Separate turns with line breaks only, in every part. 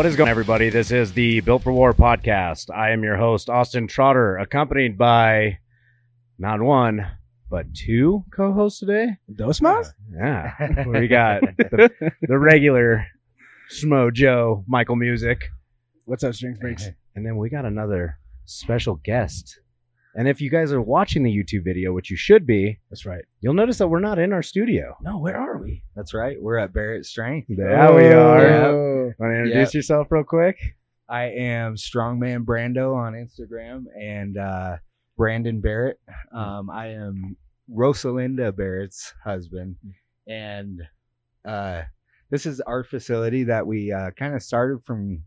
What is going on, everybody? This is the Built for War podcast. I am your host, Austin Trotter, accompanied by not one, but two co hosts today.
Dos más?
Yeah. we got the, the regular Smo Joe, Michael Musick,
What's up, Strength Freaks?
and then we got another special guest. And if you guys are watching the YouTube video, which you should be,
That's right.
you'll notice that we're not in our studio.
No, where are we?
That's right. We're at Barratt Strength.
There we are.
Oh.
Want to introduce yourself real quick?
I am Strongman Brando on Instagram and uh, Brandon Barratt. Um, I am Rosalinda Barratt's husband. And uh, this is our facility that we uh, kind of started from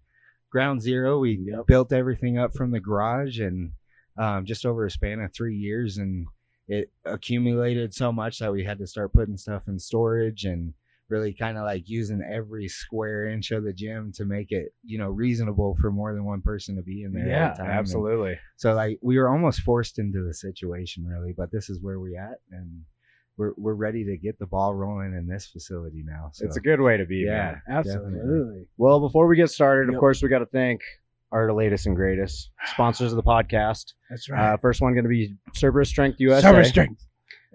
ground zero. We
Yep.
built everything up from the garage and um, just over a span of three years. And it accumulated so much that we had to start putting stuff in storage and really kind of like using every square inch of the gym to make it, you know, reasonable for more than one person to be in there.
Yeah,
at a. And
Absolutely.
so like we were almost forced into the situation really, but this is where we're at and we're we're ready to get the ball rolling in this facility now. So
It's a good way to be,
yeah,
man.
Absolutely.
Well, before we get started, of course, we got to thank our latest and greatest sponsors of the podcast.
That's
Uh,
right.
first one going to be Cerberus Strength USA.
Cerberus Strength.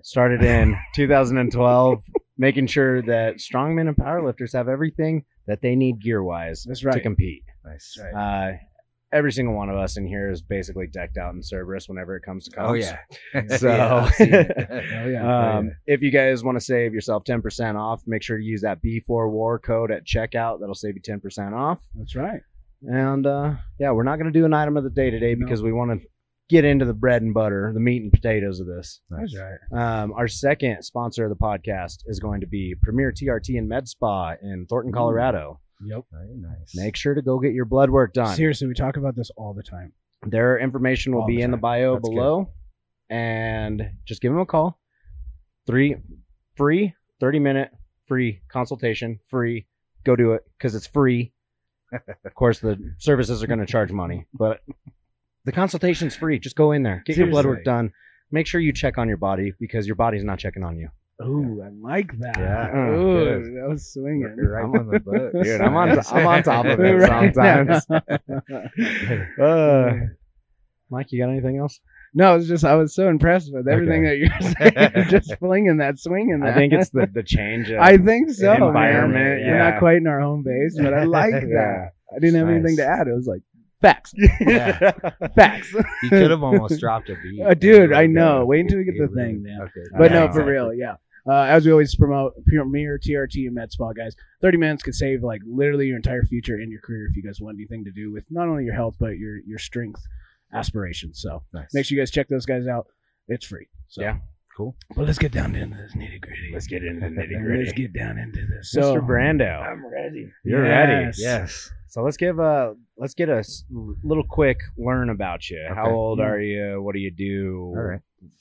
Started in 2012, making sure that strongmen and powerlifters have everything that they need gear wise
That's
to compete.
nice.
Right.
Uh, every single one of us in here is basically decked out in Cerberus whenever it comes to comps.
Oh yeah.
So-
Yeah, I've seen.
Oh, yeah.
Um, if you guys want to save yourself 10% off, make sure to use that B4 War code at checkout. That'll save you 10% off.
That's right.
And uh, yeah, we're not going to do an item of the day today
No.
because we want to get into the bread and butter, the meat and potatoes of this.
That's right.
Um, our second sponsor of the podcast is going to be Premier TRT and Med Spa in Thornton,
Ooh.
Colorado.
Yep.
Very nice.
Make sure to go get your blood work done.
Seriously, we talk about this all the time.
Their information will
All
be
the
in the
time.
bio
That's
below. And just give them a call. Three free, 30 minute free consultation, free. Go do it because it's free. Of course, the services are going to charge money, but the consultation's free. Just go in there, get your blood work
Seriously.
done. Make sure you check on your body because your body's not checking on you.
Ooh, I like that.
Yeah.
Ooh,
Good.
that was swinging.
You're right on the book.
Dude, I'm on- I'm on top of it
Right
sometimes. Uh, Mike, you got anything else?
No, it's just I was so impressed with everything
Okay.
that you're saying. Just flinging that, swinging that.
I think it's the the change. Of,
I think so. man.
environment,
We're not quite in our home base, but I like
Yeah.
that. I didn't have
Nice.
anything to add. It was like facts,
Yeah.
facts.
You could have almost dropped a beat.
Uh, dude, I
Yeah.
know. Wait until we get the thing,
really-
man.
Okay.
But no, for real, yeah. Uh, as we always promote, Premier TRT and Med Spa, guys. Thirty minutes could save like literally your entire future in your career if you guys want anything to do with not only your health but your your strength aspirations. So
Nice.
make sure you guys check those guys out. It's free. So,
Yeah.
Cool.
But let's get down into this nitty gritty.
Let's get into the nitty gritty.
Let's get down into this. So,
Mr. Brando,
I'm ready.
you're ready.
Yes.
Yes.
So let's give a let's get a little quick learn about you. How
Okay.
old
Yeah.
are you? What do you do?
All right.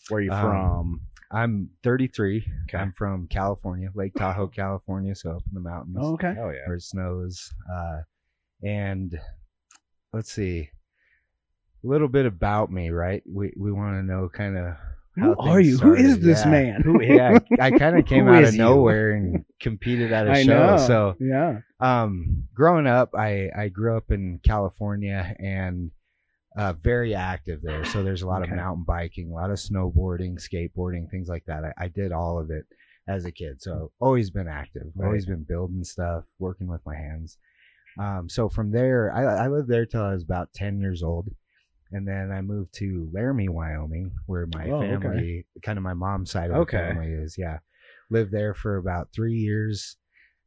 Where are you
Um,
from?
I'm 33.
Okay.
I'm from California, Lake Tahoe, California, so up in the mountains.
Oh, okay.
Oh yeah.
where it snows. Uh, and let's see, a little bit about me, right? We we want to know kind of
Who are you? Who is this man?
Who? Yeah, I kind of came out of
you?
nowhere and competed at a
I
show.
know.
So,
yeah.
um, growing up, I I grew up in California and uh, very active there. So there's a lot
Okay.
of mountain biking, a lot of snowboarding, skateboarding, things like that. I, I did all of it as a kid. So always been active,
Right.
always been building stuff, working with my hands. Um, so from there, I, I lived there till I was about 10 years old. And then I moved to Laramie, Wyoming, where my
Oh, okay.
family, kind of my mom's side of
Okay.
the family is. Yeah. Lived there for about three years.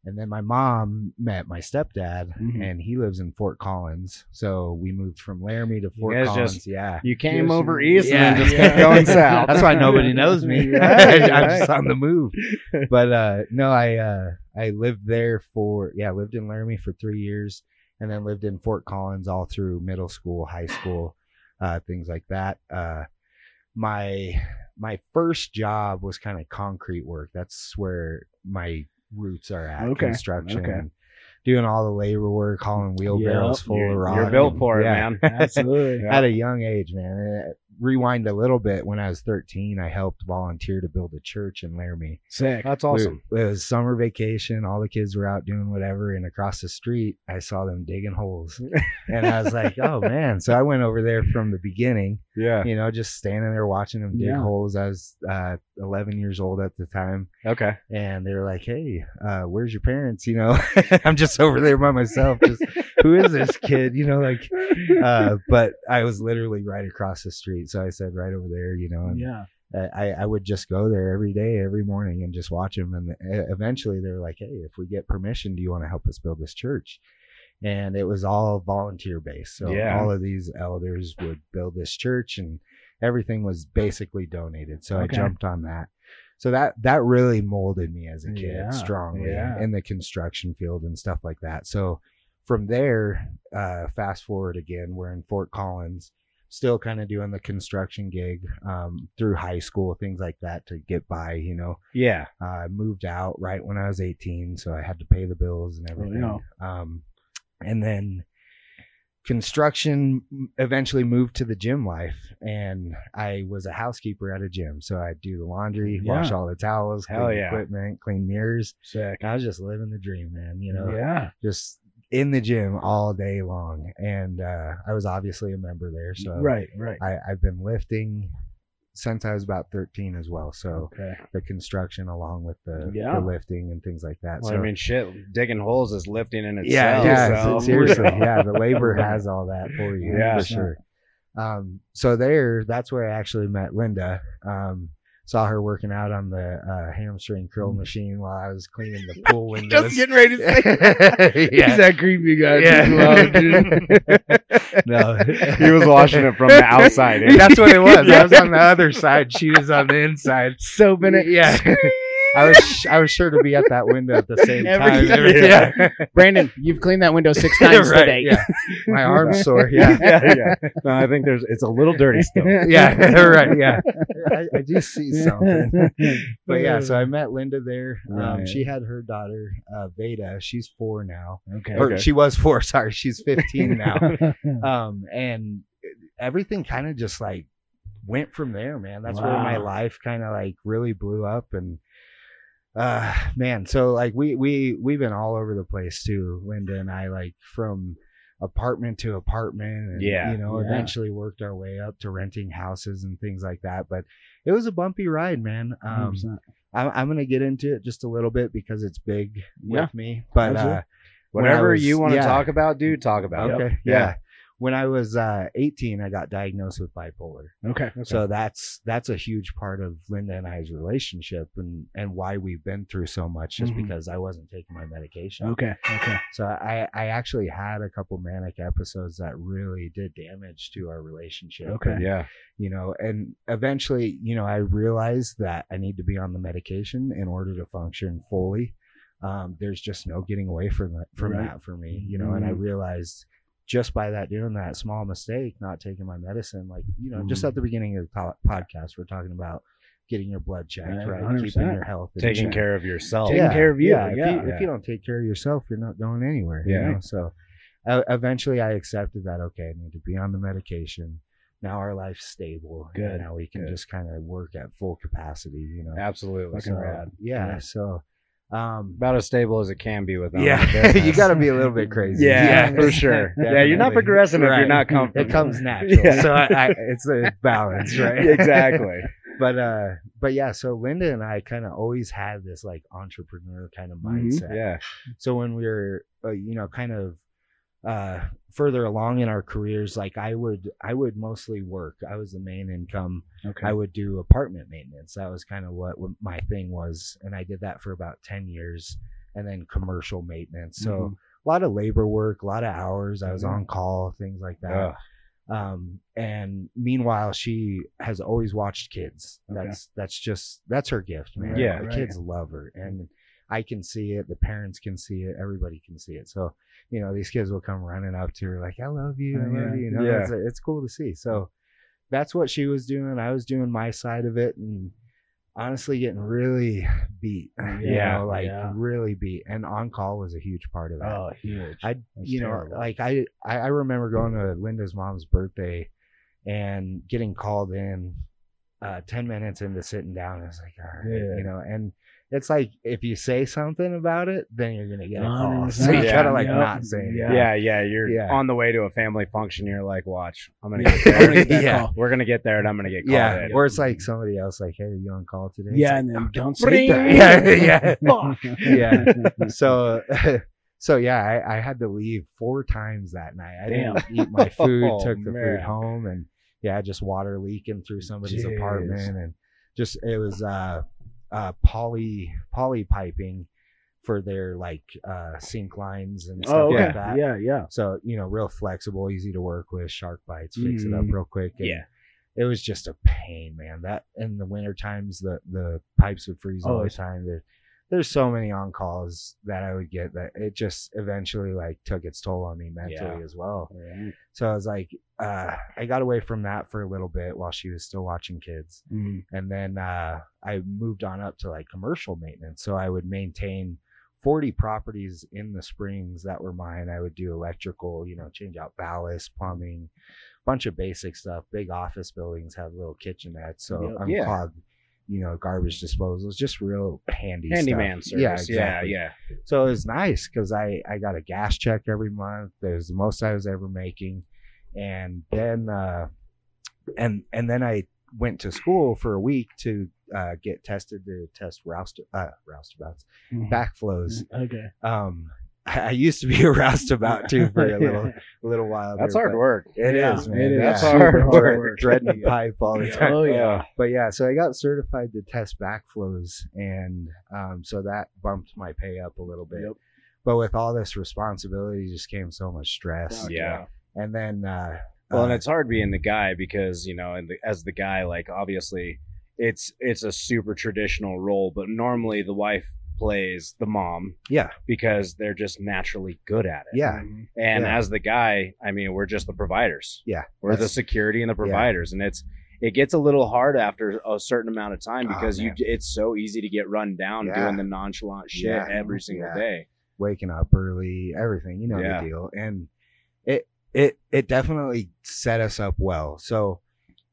And then my mom met my stepdad,
Mhm.
and he lives in Fort Collins. So we moved from Laramie to Fort Collins.
just-
yeah.
You came
Yes,
over east
Yeah.
and just
Yeah.
kept going south.
That's why nobody knows me.
Right,
I'm
right.
just on the move. But uh, no, I uh, I lived there for yeah, lived in Laramie for three years, and then lived in Fort Collins all through middle school, high school, uh, things like that. Uh, my my first job was kind of concrete work. That's where my roots are at.
Okay,
Construction.
okay.
Doing all the labor work, hauling wheelbarrows
Yep,
full
you're,
of rock.
you're built
and-
for it,
yeah.
man.
Absolutely.
At a young age, man. Rewind a little bit. When I was 13, I helped volunteer to build a church in Laramie.
Sick.
That's awesome.
We- it was summer vacation. All the kids were out doing whatever, and across the street, I saw them digging holes, and I was like, "Oh man!" So I went over there from the beginning.
Yeah.
You know, just standing there watching them dig
Yeah.
holes. I was uh, 11 years old at the time,
Okay.
and they were like, "Hey, uh, where's your parents?" You know, I'm just over there by myself. Just who is this kid? You know, like. Uh, but I was literally right across the street, so I said right over there. You know, and
yeah.
I, I would just go there every day, every morning, and just watch them. And e- eventually, they were like, "Hey, if we get permission, do you want to help us build this church?" And it was all volunteer based. So
Yeah.
all of these elders would build this church, and everything was basically donated. So
Okay.
I jumped on that. So that that really molded me as a kid
Yeah,
strongly
yeah.
in the construction field and stuff like that. So from there, uh, fast forward again, we're in Fort Collins still kind of doing the construction gig um, through high school, things like that to get by. You know,
Yeah.
uh, I moved out right when I was 18, so I had to pay the bills and everything.
yeah.
Um, and then construction eventually moved to the gym life, and I was a housekeeper at a gym, so I'd do the laundry, wash all the towels,
Hell
clean
yeah.
equipment, clean mirrors.
Sick.
I was just living the dream, man. You know,
Yeah.
just in the gym all day long, and uh, I was obviously a member there, so
right. Right.
I, I've been lifting since I was about 13 as well. So
Okay.
the construction along with the,
Yeah.
the lifting and things like that.
Well,
so
I mean, shit, digging holes is lifting in itself.
yeah,
so-
seriously, yeah. The labor has all that for you,
Yeah.
for sure. Um, so there, that's where I actually met Linda. Um, saw her working out on the uh, hamstring curl machine while I was cleaning the pool windows.
Just getting ready to say.
yeah.
He's that creepy guy.
Yeah.
as
no,
He was washing it from the outside. in.
That's what it was. I was on the other side. She was on the inside.
Soaping it.
Yeah. I was I was sure to be at that window at the same
Every-
time.
yeah.
Brandon, you've cleaned that window six times
Right,
today.
yeah. My arm's sore. Yeah.
yeah, yeah. No, I think there's it's a little dirty still.
Yeah. right. Yeah. I, I do see something. But yeah, so I met Linda there. Um, she had her daughter, uh, Veda. She's four now.
Okay.
Or
Okay.
she was four. Sorry, she's 15 now. um, and everything kind of just like went from there, man. That's where my life kind of like really blew up and uh man so like we we we've been all over the place too linda and i like from apartment to apartment and
Yeah,
you know
yeah.
eventually worked our way up to renting houses and things like that but it was a bumpy ride man um
100%.
I'm, I'm gonna get into it just a little bit because it's big
Yeah.
with me but uh
Whatever
was-
you want to
yeah.
talk about, dude, talk about.
Okay. Yeah.
Yeah.
When I was uh, 18, I got diagnosed with bipolar.
Okay.
So that's that's a huge part of Linda and I's relationship and and why we've been through so much just
Mhm.
because I wasn't taking my medication.
Okay. Okay.
So I I actually had a couple manic episodes that really did damage to our relationship.
Okay.
And,
Yeah.
you know, and eventually, you know, I realized that I need to be on the medication in order to function fully. Um, there's just no getting away from that, from
Right.
that for me, you know, and I
Mhm.
realized just by that doing that small mistake, not taking my medicine, like, you know, just
Mhm.
at the beginning of the po- podcast, we're talking about getting your blood checked,
Yeah,
right?
100%.
Keeping your health in
Taking
check.
care of yourself.
Taking care of you,
Yeah, if,
yeah.
you, if you don't take care of yourself, you're not going anywhere.
Yeah.
You know? So uh, eventually I accepted that, okay, I need to be on the medication. Now our life's stable. and
Good,
Now we can
good.
just kind of work at full capacity, you know?
Absolutely.
So,
rad.
Yeah,
Yeah.
So, um,
About as stable as it can be without.
yeah, you got to be a little bit crazy.
Yeah, for sure. Yeah, you're not
Definitely.
progressing if you're not comfortable.
It comes natural.
Yeah.
So I, I, it's a balance, right?
exactly.
but uh but yeah so linda and i kind of always had this like entrepreneur kind of
Mhm.
mindset
Yeah.
so when we were uh, you know kind of uh further along in our careers like i would i would mostly work i was the main income
Okay.
i would do apartment maintenance that was kind of what, what my thing was and i did that for about 10 years and then commercial maintenance so
Mhm.
a lot of labor work a lot of hours i was
Mhm.
on call things like that
Ugh.
um and meanwhile she has always watched kids
Okay.
that's that's just that's her gift man
Yeah.
the
Right.
kids love her and i can see it the parents can see it everybody can see it so you know these kids will come running up to her like i love you i love
Yeah.
you you know
Yeah.
it's, it's cool to see so that's what she was doing i was doing my side of it and honestly getting really beat you
Yeah,
know, like
yeah.
really beat and on call was a huge part of that
Oh, huge.
I,
That's
you know, like I, I, I remember going to Linda's mom's birthday, and getting called in uh, 10 minutes into sitting down. I was like, all right,
Yeah.
you know, and it's like if you say something about it, then you're going to get a call.
100%.
So you
Yeah.
gotta like
Yep.
not say anything.
Yeah, yeah. You're
Yeah.
on the way to a family function. You're like, watch, I'm gonna
Yeah.
get
I'm gonna
there.
get
Yeah.
call.
We're gonna get there, and I'm gonna get called
Yeah,
in.
or it's like somebody else, like, "Hey, are you on call today?" It's
Yeah,
like,
and then don't
Bring-
say that.
Yeah, yeah. Yeah. so so yeah I, I had to leave four times that night i didn't eat my food
Oh,
took the
man.
food home and yeah just water leaking through somebody's
Jeez.
apartment and just it was uh uh poly poly piping for their like uh sink lines and stuff
Oh, okay.
like that
Yeah, yeah.
so you know real flexible easy to work with shark bites fix it up
Mhm.
real quick and
Yeah.
it was just a pain man that in the winter times the the pipes would freeze all
Oh,
the
it's-
time there, there's so many on calls that i would get that it just eventually like took its toll on me mentally
Yeah.
as well so i was like uh i got away from that for a little bit while she was still watching kids
Mm.
and then uh, I moved on up to like commercial maintenance. So I would maintain 40 properties in the Springs that were mine. I would do electrical, you know, change out ballast, plumbing, bunch of basic stuff. Big office buildings have little kitchenettes, so
Yep.
Yeah.
unclog, you know, garbage disposals, just real handy
handyman
stuff.
service.
Yeah, exactly.
yeah, yeah.
So it was nice because I I got a gas check every month. It was the most I was ever making, and then uh, and and then I went to school for a week to uh, get tested to test roust uh, roustabouts
Mhm.
backflows.
Okay.
Um, I, I used to be a roustabout too for a little little while.
That's
there,
hard work.
It
Yeah,
is, man.
it is.
Yeah.
That's hard
Super
work.
Dreading pipe all the time.
Oh yeah.
But yeah, so I got certified to test backflows, and um, so that bumped my pay up a little bit.
Yep.
But with all this responsibility, just came so much stress.
Fuck
Yeah.
And then, uh,
Well, and
uh,
it's hard being the guy because you know, and the, as the guy, like obviously, it's it's a super traditional role, but normally the wife plays the mom
yeah,
because they're just naturally good at it.
yeah,
Mhm.
And
Yeah.
as the guy, I mean, we're just the providers.
yeah.
We're the
That's-
security and the providers, and it's it gets a little hard after a certain amount of time
Oh,
because you
man.
it's so easy to get run down
Yeah.
doing the nonchalant shit
Yeah.
every single
Yeah.
day.
waking up early, everything, you know
Yeah.
the deal. And it it it definitely set us up well. So,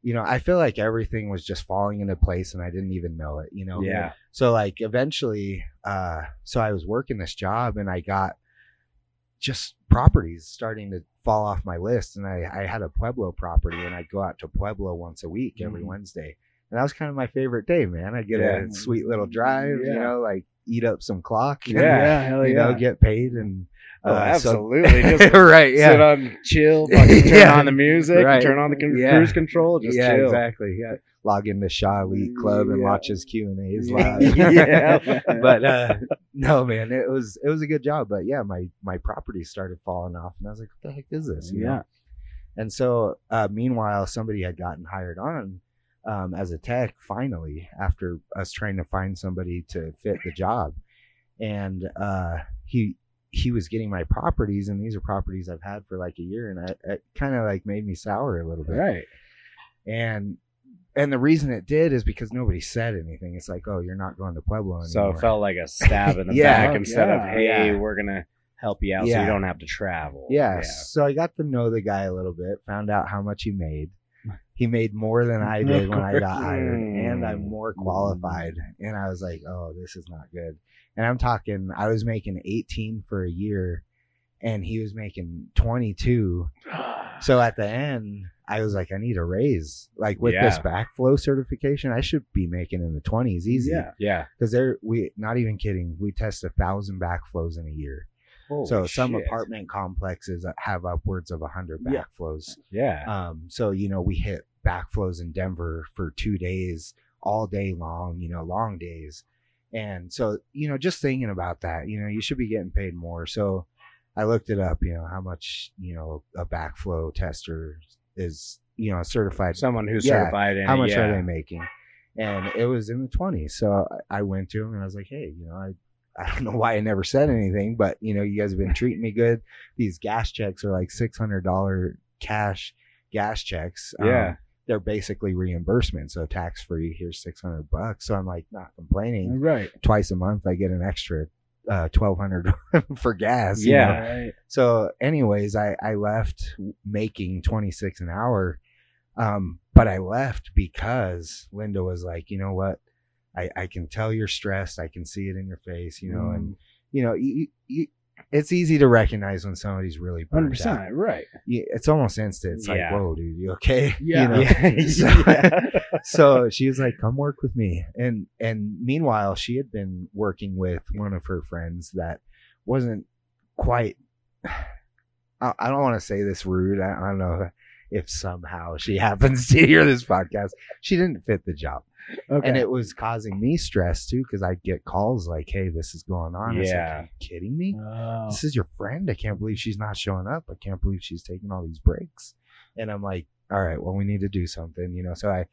you know, I feel like everything was just falling into place and I didn't even know it, you know.
Yeah.
So like eventually uh so I was working this job and I got just properties starting to fall off my list and I, I had a Pueblo property and I'd go out to Pueblo once a week every
Mhm.
Wednesday. And that was kind of my favorite day, man. I get
Yeah.
a sweet little drive, you know, like eat up some clock. and,
Yeah.
Yeah. Hell
you
yeah.
know, get paid and
Oh,
uh, so-
absolutely. Just
right,
sit on, chill, fucking turn
Yeah.
on the music,
Right.
turn on the con-
Yeah.
cruise control, just
yeah,
chill.
exactly. Yeah, log into Shaw Elite Club and
Yeah.
watch his Q and A's live.
Yeah.
but uh, no, man, it was it was a good job. But yeah, my my property started falling off, and I was like, "What the heck is this?" you know?
Yeah.
And so, uh, meanwhile, somebody had gotten hired on um, as a tech finally after us trying to find somebody to fit the job, and uh, he he was getting my properties, and these are properties I've had for like a year, and I, it kind of like made me sour a little bit.
Right.
And and the reason it did is because nobody said anything. It's like, oh, you're not going to Pueblo anymore.
So it felt like a stab in the
Yeah.
back instead of, hey,
Yeah.
we're gonna help you out so you don't have to travel.
Yeah. So I got to know the guy a little bit, found out how much he made. He made more than I did when I got hired, and I'm mm. more qualified. And I was like, oh, this is not good. And I'm talking, I was making 18 for a year, and he was making 22. So at the end, I was like, I need a raise. Like with this backflow certification, I should be making in the 20s easy.
Yeah.
Yeah.
Because they're, we, not even kidding, we test a thousand backflows in a year. So some
shit.
apartment complexes have upwards of 100 backflows.
Yeah.
Um, so you know we hit backflows in Denver for two days, all day long. You know, long days, and so you know just thinking about that, you know, you should be getting paid more. So I looked it up. You know how much you know a backflow tester is. You know, a certified.
Someone who's
Yeah.
certified in
How much
yeah.
are they making? And it was in the twenties. So I I went to him and I was like, hey, you know, I. I don't know why I never said anything, but you know, you guys have been treating me good. These gas checks are like six hundred dollar cash gas checks. Um,
Yeah.
they're basically reimbursement, so tax free. Here's six hundred bucks. So I'm like not complaining.
Right.
Twice a month, I get an extra uh, twelve hundred for gas. you
Yeah.
know?
Right.
So, anyways, I I left making twenty six an hour. Um, but I left because Linda was like, you know what? I, I can tell you're stressed. I can see it in your face, you know, and mm. you know, you, you, it's easy to recognize when somebody's really
Hundred percent, right?
You- It's almost instant. It's like, whoa, dude, you okay?
Yeah.
You know?
Yeah.
So-
Yeah.
so she was like, "Come work with me." And and meanwhile, she had been working with one of her friends that wasn't quite. I, I don't want to say this rude. I, I don't know if somehow she happens to hear this podcast. She didn't fit the job,
Okay.
and it was causing me stress too because I'd get calls like, "Hey, this is going on." It's like,
Yeah.
Are you kidding me?
Oh.
this is your friend. I can't believe she's not showing up. I can't believe she's taking all these breaks. And I'm like, all right, well, we need to do something, you know. So I,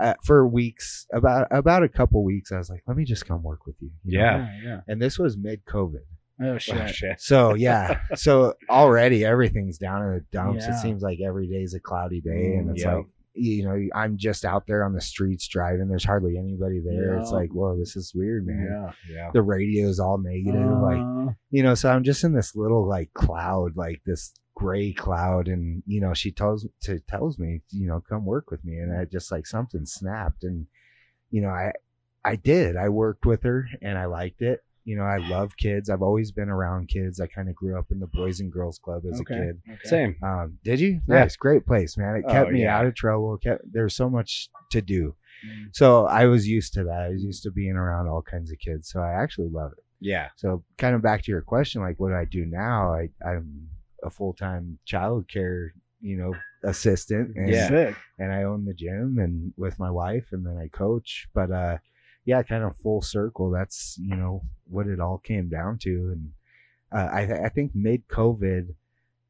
uh, for weeks, about about a couple weeks, I was like, let me just come work with you. you know?
Yeah.
yeah.
And this was mid COVID.
Oh
Oh,
shit.
shit.
So yeah. so already everything's down in the dumps.
Yeah.
It seems like every day's a cloudy day, and it's
yeah.
like. You know, I'm just out there on the streets driving. There's hardly anybody there. It's like, whoa, this is weird, man.
Yeah.
Yeah.
The radio's all negative. like,
Uh,
you know so i'm just in this little like cloud like this gray cloud and you know she tells to tells me you know come work with me and i just like something snapped and you know i i did i worked with her and i liked it you know i love kids i've always been around kids i kind of grew up in the boys and girls club as
okay.
a kid
okay.
Same.
um did you
Yeah.
nice great place man it
Oh,
kept me
yeah.
out of trouble it kept there's so much to do
Mm.
so i was used to that i was used to being around all kinds of kids so i actually love it
Yeah.
so kind of back to your question, like what do I do now? I I'm a full time child care, you know, assistant. And,
Yeah.
Sick.
And I own the gym and with my wife and then I coach. But uh yeah, kind of full circle. That's, you know, what it all came down to. And uh, I th- I think mid COVID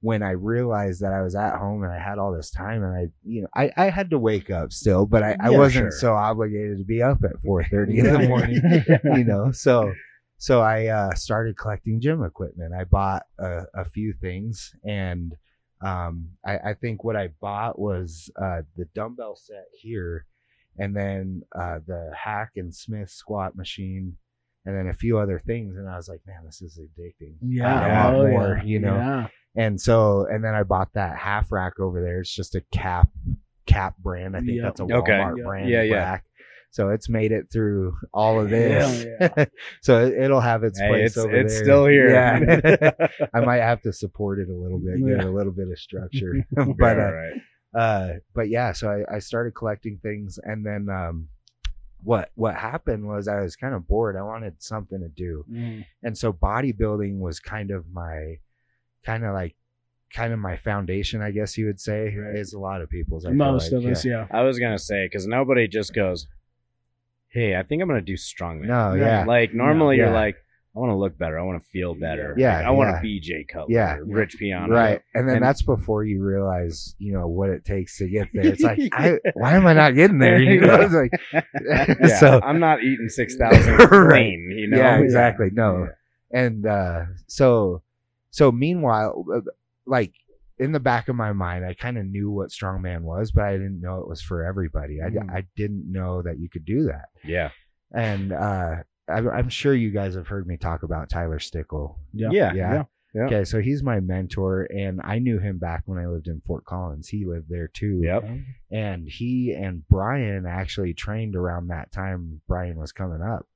when I realized that I was at home and I had all this time and I, you know, I, I had to wake up still, but I, I
Yeah,
wasn't
sure.
so obligated to be up at 4.30 in the morning you know so so i uh started collecting gym equipment i bought a, a few things and um I, I think what i bought was uh the dumbbell set here and then uh the hack and smith squat machine and then a few other things and i was like man this is addicting
Yeah.
I want
oh,
more
yeah.
you know
Yeah.
and so and then i bought that half rack over there it's just a cap cap brand i think
Yep.
that's a
Okay.
walmart
Yep.
brand
Yeah, yeah.
rack so it's made it through all of this
Hell
so it, it'll have its
Hey,
place
it's
over
it's
there.
still here.
Yeah. I might have to support it a little bit, give it a little bit of structure.
but
but uh,
right.
Uh, but yeah, so I, I started collecting things, and then um, what what happened was I was kind of bored. I wanted something to do,
Mm.
and so bodybuilding was kind of my kind of like kind of my foundation, I guess you would say.
Right.
Is a lot of people's. I
Most
like,
of us, yeah.
I was gonna say because nobody just goes, "Hey, I think I'm gonna do strongman."
No,
Yeah.
yeah,
Like normally
Yeah.
you're like, "I want to look better. I want to feel better.
Yeah,
Like, I want to be Jay Cutler.
Yeah.
Rich Piana.
right. And then
And-
that's before you realize, you know, what it takes to get there. It's like, I, why am I not getting there? You know, it's like,
Yeah,
so
I'm not eating six thousand
Right.
You know.
yeah, exactly. No, and uh, so so meanwhile, uh, like in the back of my mind, I kind of knew what strongman was, but I didn't know it was for everybody. I,
Mm.
I didn't know that you could do that.
Yeah.
And uh, I'm, I'm sure you guys have heard me talk about Tyler Stickle.
Yeah.
Yeah.
Yeah.
Yeah.
Okay, so he's my mentor, and I knew him back when I lived in Fort Collins. He lived there too.
Yep.
and he and Brian actually trained around that time Brian was coming up.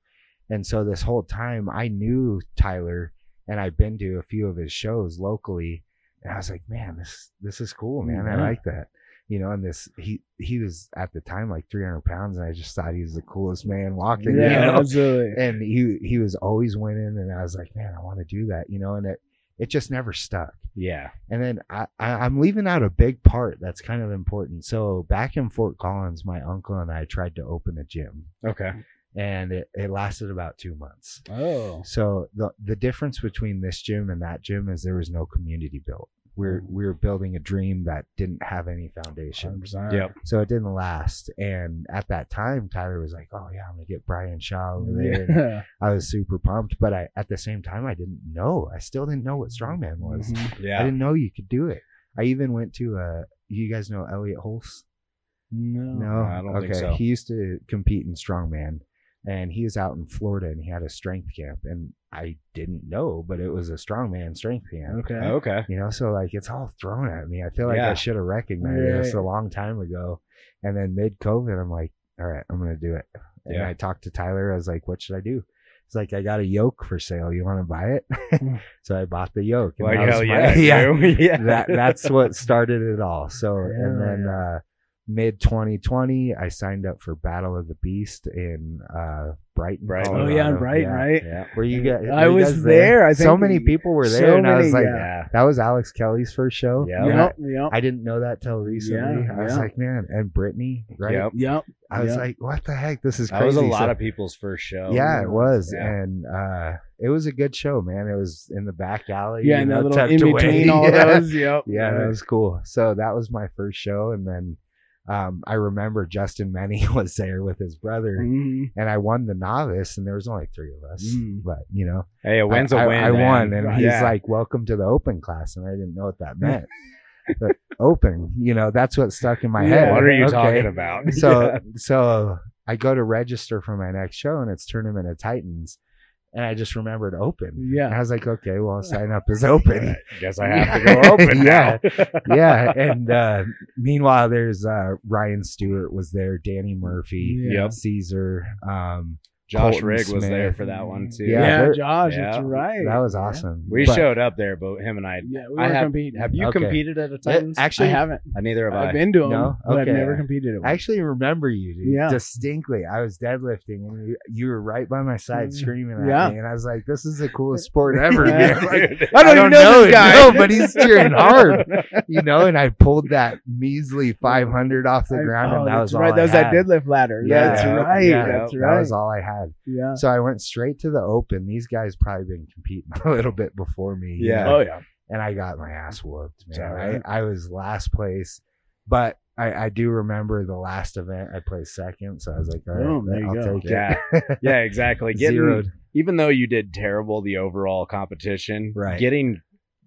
And so this whole time I knew Tyler and I've been to a few of his shows locally and I was like, man, this this is cool, man. I like that. You know, and this he he was at the time like 300 pounds and I just thought he was the coolest man walking,
Yeah,
you know?
absolutely.
and he he was always winning and I was like, man, I want to do that, you know, and it it just never stuck.
Yeah.
And then I, I, I'm leaving out a big part that's kind of important. So back in Fort Collins, my uncle and I tried to open a gym,
Okay.
and it, it lasted about two months.
Oh.
So the the difference between this gym and that gym is there was no community built. We're we were building a dream that didn't have any foundation.
100%.
Yep.
So it didn't last. And at that time, Tyler was like, "Oh yeah, I'm gonna get Brian Shaw over there."
Yeah.
I was super pumped, but I at the same time I didn't know. I still didn't know what strongman was.
Mhm.
I didn't know you could do it. I even went to uh you guys know Elliot Holst?
No.
No,
I don't
okay.
think so.
He used to compete in strongman, and he was out in Florida, and he had a strength camp. And I didn't know, but it was a strongman strength camp.
Okay.
Okay.
You know, so like it's all thrown at me. I feel like
Yeah.
I should have recognized this a long time ago. And then mid COVID, I'm like, all right, I'm gonna do it. And
Yeah.
I talked to Tyler. I was like, what should I do? He's like, I got a yoke for sale. You want to buy it? so I bought the yoke.
Well, hell
my-
yeah. dude. yeah.
that that's what started it all. So
Yeah,
and then
yeah.
uh mid 2020 I signed up for Battle of the Beast in uh Brighton.
Brighton.
Oh yeah,
Colorado.
right, right.
Yeah.
Were you guys
I
you
was
guys
there. I
so many people were there
so
and I was
many,
like
yeah.
that was Alex Kelly's first show.
Yeah.
I-
Yep, yep,
I, didn't know that till recently.
Yeah,
I was
yeah.
like, man, and Brittany, right?
Yep.
yep.
I was
yep.
like, what the heck? This is
That was a lot
So-
of people's first show.
yeah, it was,
Yeah.
and uh, it was a good show, man. It was in the back alley,
yeah,
you
and
know,
that little
tucked
in
away.
between all
Yeah.
those. Yep.
Yeah, that was cool. So that was my first show, and then um, I remember Justin Many was there with his brother,
Mhm.
and I won the novice, and there was only three of us.
Mm.
But you know,
Hey, a win's
I,
a win.
I, I won, and
Right.
he's
Yeah.
like, "Welcome to the open class," and I didn't know what that meant. but open, you know, that's what stuck in my
Yeah.
head.
What are you
Okay.
talking about?
So,
Yeah.
so I go to register for my next show, and it's Tournament of Titans. And I just remembered open.
Yeah.
And I was like, okay, well, I'll sign up as open.
guess I have to go open
Yeah. yeah. And uh, meanwhile, there's uh, Ryan Stewart was there, Danny Murphy,
Yeah.
Yep.
Caesar. Um,
Josh
Colton
Rigg was there for that one too.
Yeah,
Yeah, Josh,
yeah.
that's right.
that was
Yeah.
awesome.
We
But-
showed up there, but him and I.
Yeah, we
I
were
have,
competing.
have you
Okay.
competed at a
Yeah,
Titans?
actually,
I haven't.
Uh, neither have
I've
I.
been to them,
No?
but I've never competed in
I
one.
actually remember you, dude,
Yeah.
distinctly. I was deadlifting, and you, you were right by my side
Mm.
screaming at
Yeah.
me, and I was like, "This is the coolest sport ever,
Yeah.
man!" Like,
I don't, even know, this guy.
No, but he's cheering hard, you know. And I pulled that measly 500 off the
I-
ground,
oh,
and that
that's
was all
right.
I
That was that deadlift ladder.
Yeah,
that's right.
yeah,
that's
that was all I had.
Yeah.
So I went straight to the open. These guys probably been competing a little bit before me. you
Yeah.
know,
Oh yeah.
and I got my ass whooped, man.
alright.
I, I was last place, but I, I do remember the last event I played second, so I was like, all right,
Boom,
I'll
go.
take
Yeah.
it.
yeah, exactly. Getting,
Zeroed.
even though you did terrible the overall competition,
Right.
getting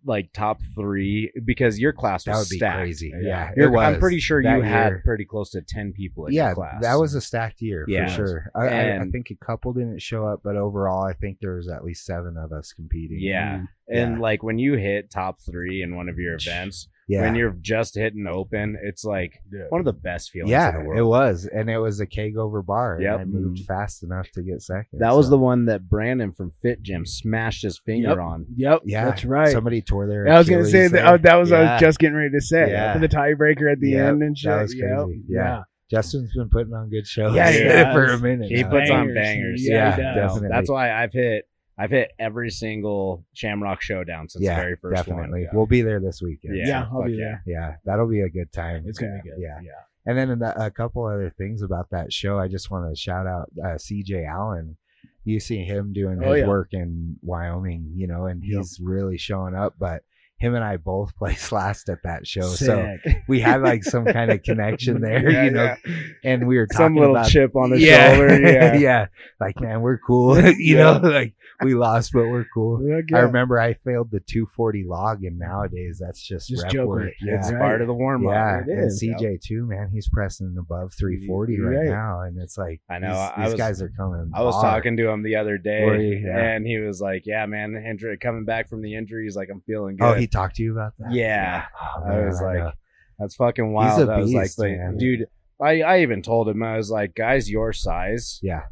like top three because your class was
That would be
stacked.
crazy. Yeah,
You're-
it was.
I'm pretty sure
that
you had pretty close to ten people in
yeah,
your class.
that was a stacked year
Yeah.
for sure. I, I, I think a couple didn't show up, but overall, I think there was at least seven of us competing.
yeah.
Mm.
And
Yeah.
like when you hit top three in one of your events,
yeah,
when you're just hitting open, it's like one of the best feelings
yeah.
in the world.
It was, and it was a keg over bar.
Yep.
and I moved
Mm.
fast enough to get second.
That was the one that Brandon from Fit Gym smashed his finger
Yep.
on.
Yep.
yeah.
That's right.
Somebody tore their.
I was gonna say that. Oh, that was what I was just getting ready to say
Yeah.
for the tiebreaker at the
Yep,
end and shit.
that was
Yep.
crazy. Yeah. Justin's been putting on good shows
Yeah,
for a minute.
He
now.
puts on
Bangers.
bangers.
Yeah,
Yeah, definitely.
That's why I've hit I've hit every single Shamrock Showdown since
yeah,
the very first
definitely.
one.
We'll be there this weekend.
Yeah,
Yeah, I'll
fuck
be
yeah.
there.
Yeah, that'll be a good time.
It's gonna be good.
Yeah.
Yeah.
And then the, a couple other things about that show, I just want to shout out uh, CJ Allen. You see him doing
Oh,
his
yeah.
work in Wyoming, you know, and
Yep.
he's really showing up. But him and I both placed last at that show, so we had like some kind of connection there,
Yeah,
you know.
yeah.
And we were talking
Some little
about
chip on the
yeah,
shoulder. Yeah.
yeah, like man, we're cool, you know, like we lost, but we're cool. I remember I failed the 240 log, and nowadays that's just,
Just
rep
joke
work.
work.
Yeah,
It's
Right.
part of the warm up.
yeah,
It
and
is,
CJ too, man. He's pressing above 340 right,
Right.
now, and it's like
I know,
These,
I
these
was-
guys are coming.
I was
hard.
talking to him the other day,
Were you? Yeah.
and he was like, "Yeah, man, injury coming back from the injury, he's like, I'm feeling oh, good."
Oh, he talked to you about that?
Yeah.
Oh,
I
man,
was like,
know.
That's fucking wild.
a
I was like,
beast,
like,
man.
dude, I, I even told him, I was like, guys, your size.
Yeah.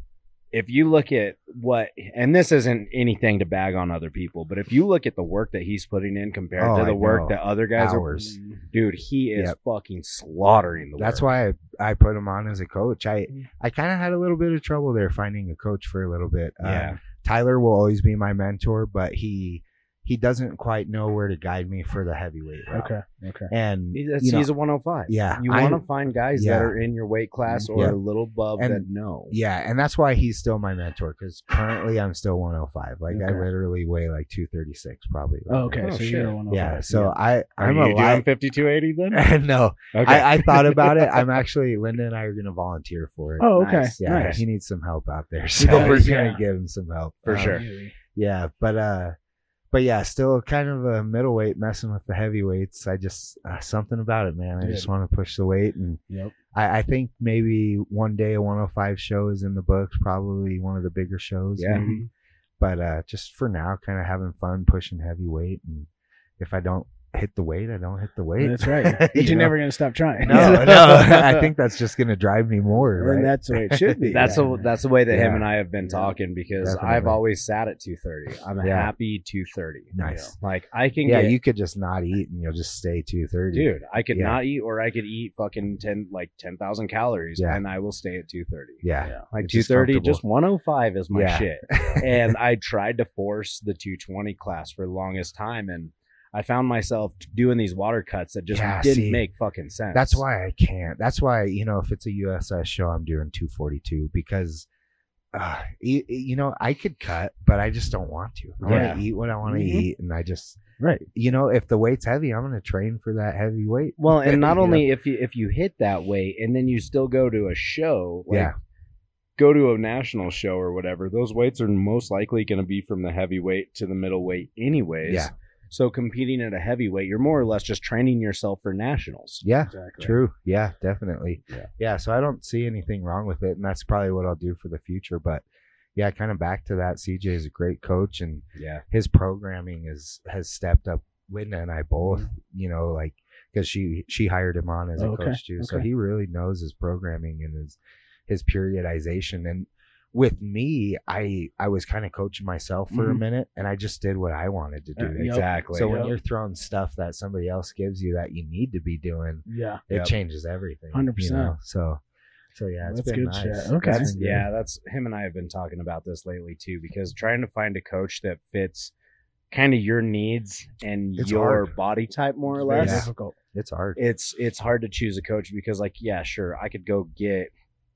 If you look at what, and this isn't anything to bag on other people, but if you look at the work that he's putting in compared
Oh,
to
I
the work
know.
that other guys
hours.
are, dude, he is
Yep.
fucking slaughtering the
That's
work.
why I, I put him on as a coach. I
Mm.
I kind of had a little bit of trouble there finding a coach for a little bit. Uh,
Yeah.
Tyler will always be my mentor, but he he doesn't quite know where to guide me for the heavyweight route.
Okay. Okay.
And
He's,
you know,
he's a 105.
Yeah,
You want to find guys
yeah.
that are in your weight class or
Yeah.
a little above
And-
that know.
yeah, and that's why he's still my mentor because currently I'm still 105. Like I literally weigh like 236 probably. right
Oh,
now.
okay.
Oh,
so
shit.
you're one.
Yeah, so I I'm
you
a
doing 5280 then?
no,
Okay.
I, I thought about it. I'm actually Linda and I are going to volunteer for it.
Oh, okay.
Nice.
yeah,
Nice.
he needs some help out there, so we're gonna give him some help
For
Um,
sure.
Yeah, but uh, but yeah, still kind of a middleweight messing with the heavyweights. I just uh, something about it, man. I just want to push the weight, and
Yep.
I, I think maybe one day a 105 show is in the books. Probably one of the bigger shows.
Yeah.
maybe. but uh, just for now, kind of having fun pushing heavyweight, and if I don't hit the weight, I don't hit the weight.
That's right. But you're
know?
never gonna stop trying.
No, no. I think that's just gonna drive me more.
and that's the way it should be.
That's the that's the way that him and I have been
Yeah.
talking because
Definitely.
I've always sat at 230. I'm a
Yeah.
happy 230.
Nice.
Like I can
yeah,
get,
you could just not eat and you'll just stay two thirty.
dude. I could
Yeah.
not eat, or I could eat fucking ten like ten thousand calories,
Yeah.
and I will stay at 230.
Yeah.
Yeah.
Like
It's
230,
comfortable.
just 105 is my
Yeah.
shit. and I tried to force the 220 class for the longest time, and I found myself doing these water cuts that just
Yeah,
didn't
see,
make fucking sense.
That's why I can't. That's why you know if it's a USS show, I'm doing 242 because. Uh, you, you know, I could cut, but I just don't want to. I
Yeah.
want to eat what I want to
Mhm.
eat, and I just,
right.
you know, if the weight's heavy, I'm going to train for that heavy weight.
Well, and not
You know?
only if you if you hit that weight and then you still go to a show, like
Yeah.
go to a national show or whatever, those weights are most likely going to be from the heavyweight to the middleweight anyways.
Yeah.
So competing at a heavyweight, you're more or less just training yourself for nationals.
Yeah,
Exactly.
True. Yeah, definitely.
Yeah.
So I don't see anything wrong with it, and that's probably what I'll do for the future. But yeah, kind of back to that. CJ is a great coach, and
Yeah.
his programming is has stepped up. Linda and I both, you know, like because she she hired him on as a
Mm-hmm. Okay,
coach too, so
okay.
he really knows his programming and his his periodization. And with me, I I was kind of coaching myself for a
Mhm.
minute, and I just did what I wanted to do.
Uh, yep.
Exactly.
So when
Yep.
you're throwing stuff that somebody else gives you that you need to be doing,
Yeah.
it
Yep.
changes everything.
100%.
You know? So, so yeah, it's
That's
been
good
nice.
shit. Okay.
That's,
good.
yeah, that's him and I have been talking about this lately too, because trying to find a coach that fits kind of your needs and
It's
your
hard.
body type more or
very
less.
Difficult.
it's hard.
It's it's hard to choose a coach because like yeah, sure, I could go get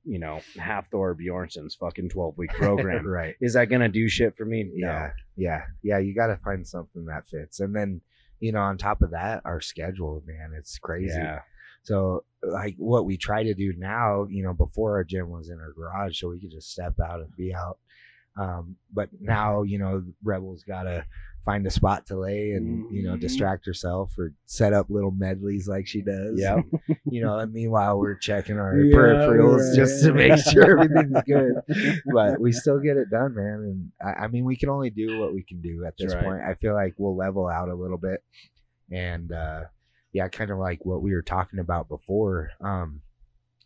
you know half Thor Bjornsson's fucking twelve week program.
right.
Is that gonna do shit for me? No.
Yeah, yeah, yeah. You got to find something that fits, and then you know, on top of that, our schedule, man, it's crazy.
Yeah.
So, like, what we try to do now, you know, before our gym was in our garage, so we could just step out and be out. Um, but now, you know, Rebels got to find a spot to lay and, you know,
Mhm.
distract herself or set up little medleys like she does.
Yeah.
You know, and meanwhile, we're checking our
Yeah,
peripherals
right.
just to make sure everything's good. But we still get it done, man. And I, I mean, we can only do what we can do at this
right.
point. I feel like we'll level out a little bit. And, uh, yeah, kind of like what we were talking about before. Um,